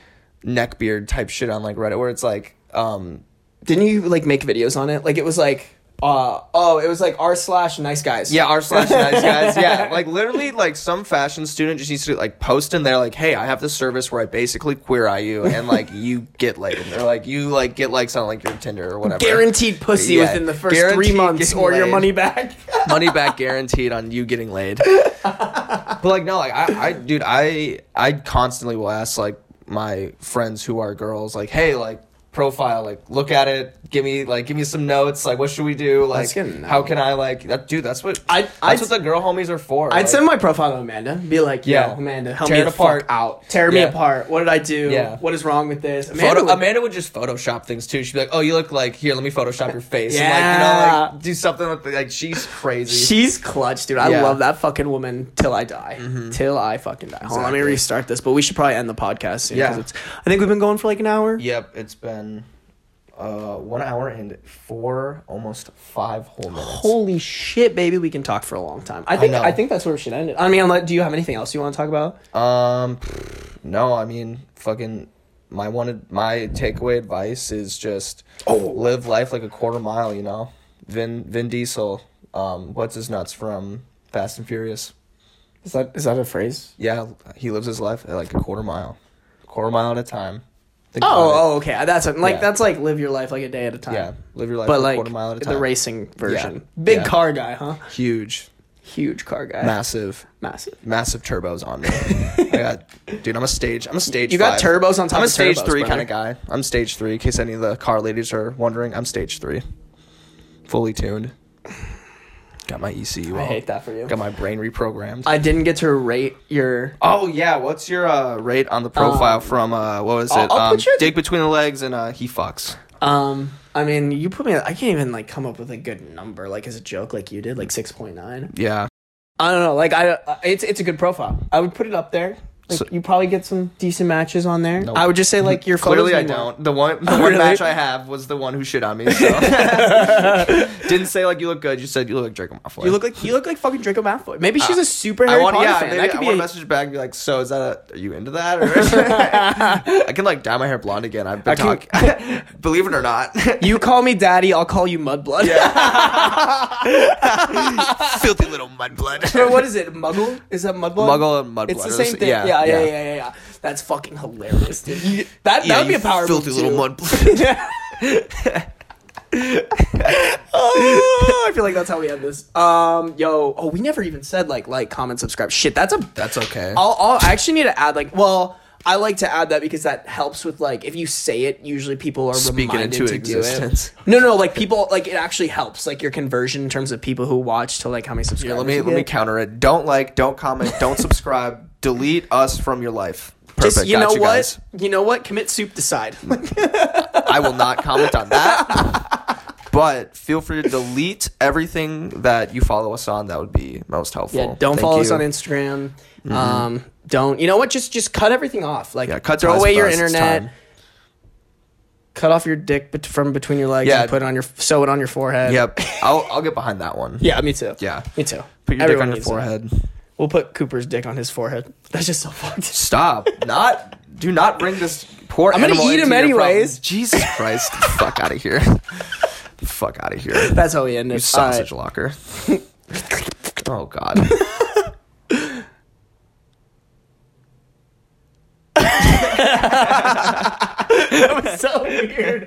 neckbeard type shit on like Reddit where it's like um Didn't you like make videos on it? Like it was like uh oh, it was like r slash nice guys. yeah, r slash nice guys. Yeah, like literally, like some fashion student just needs to like post in there, like, "Hey, I have this service where I basically queer eye you, and like you get laid." And they're like, "You like get likes on like your Tinder or whatever." Guaranteed pussy Yeah, within the first three months, or your money back. money back guaranteed on you getting laid. but like no, like I, I dude, I I constantly will ask like my friends who are girls, like, hey, like profile, like look at it, give me like give me some notes, like what should we do? Like That's good to know. how can I like that dude, that's what I'd- that's I'd- what the girl homies are for. I'd like, send my profile to Amanda. Be like, Yo, Yeah. Amanda, help Tear me apart. fuck out. Tear me apart. What did I do? Yeah. What is wrong with this? Amanda, Photo, would- Amanda would just Photoshop things too. She'd be like, "Oh, you look like here. Let me Photoshop your face." Yeah. and like you know, like do something with the, like she's crazy. She's clutch, dude. I Yeah. love that fucking woman till I die. Mm-hmm. Till I fucking die. Hold on, let me restart this. But we should probably end the podcast soon. Yeah. It's, I think we've been going for like an hour. Yep, it's been uh one hour and four, almost five whole minutes. Holy shit, baby! We can talk for a long time. I think know. I, think that's where we should end it. I mean, unless, do you have anything else you want to talk about? Um, no, I mean, fucking, my one, my takeaway advice is just Oh. live life like a quarter mile. You know, Vin Vin Diesel, um, what's his nuts from Fast and Furious? Is that is that a phrase? Yeah, he lives his life at like a quarter mile, quarter mile at a time. Think. Oh, oh, okay. That's like Yeah. that's like live your life like a day at a time. yeah, live your life but a like quarter mile at a time. the racing version. Yeah. Big Yeah. car guy, huh? huge, Huge car guy. massive. Massive. massive turbos on me. I got, dude. I'm a stage. I'm a stage. You got five. turbos on top I'm a stage turbos, three brother. kind of guy. I'm stage three. In case any of the car ladies are wondering, I'm stage three. Fully tuned. Got my ECU. I hate that for you. Got my brain reprogrammed. I didn't get to rate your. oh yeah, what's your uh, rate on the profile Um, from uh, what was it? I'll- I'll um, put you at- Dig between the legs and uh, he fucks. Um, I mean, you put me. I can't even like come up with a good number, like as a joke, like you did, like six point nine. Yeah. I don't know. Like I, uh, it's it's a good profile. I would put it up there. Like So- you probably get some decent matches on there. Nope. I would just say like mm-hmm. your Clearly, I photos mean more. don't. The one, the Oh, one really? match I have was the one who shit on me. So didn't say like you look good. You said you look like Draco Malfoy. You look like you look like fucking Draco Malfoy. Maybe uh, she's a super Harry want, Potter yeah, fan. maybe that could I be. want a- to message back and be like, so is that a, are you into that? Or I can like dye my hair blonde again. I've been talking. Believe it or not, you call me daddy, I'll call you mudblood. Yeah. filthy little mudblood. Or what is it? Muggle? Is that mudblood? Muggle and mudblood. It's the same thing. Yeah, yeah, yeah, yeah, yeah. yeah. That's fucking hilarious, dude. You- that that would be a power filthy little mudblood. oh, I feel like that's how we end this. Um, yo, oh, we never even said like, like, comment, subscribe. Shit, that's a. That's okay. I'll, I'll I actually need to add like, well, I like to add that because that helps with like if you say it, usually people are Speak it reminded into to existence. do it. No, no, like people like it actually helps like your conversion in terms of people who watch to like how many subscribers. Here, let me let me counter it. Don't like, don't comment, don't subscribe. Delete us from your life. Perfect. Just you Got know you what? guys. You know what? Commit soup decide. I will not comment on that. But feel free to delete everything that you follow us on. That would be most helpful. Yeah, don't Thank follow us on Instagram. Um, don't you know what? Just just cut everything off. Like Yeah, cut throw away your us. Internet. Cut off your dick bet- from between your legs Yeah. and put it on your sew it on your forehead. Yep, I'll I'll get behind that one. Yeah, me too. Yeah. me too. Put your Everyone dick on your forehead. that. We'll put Cooper's dick on his forehead. That's just so fucked. Stop. Not. Do not bring this poor. I'm gonna eat him your problem. anyways. Jesus Christ! Get the fuck out of here. The fuck out of here. That's how we end it. You sausage locker. oh God. that was so weird.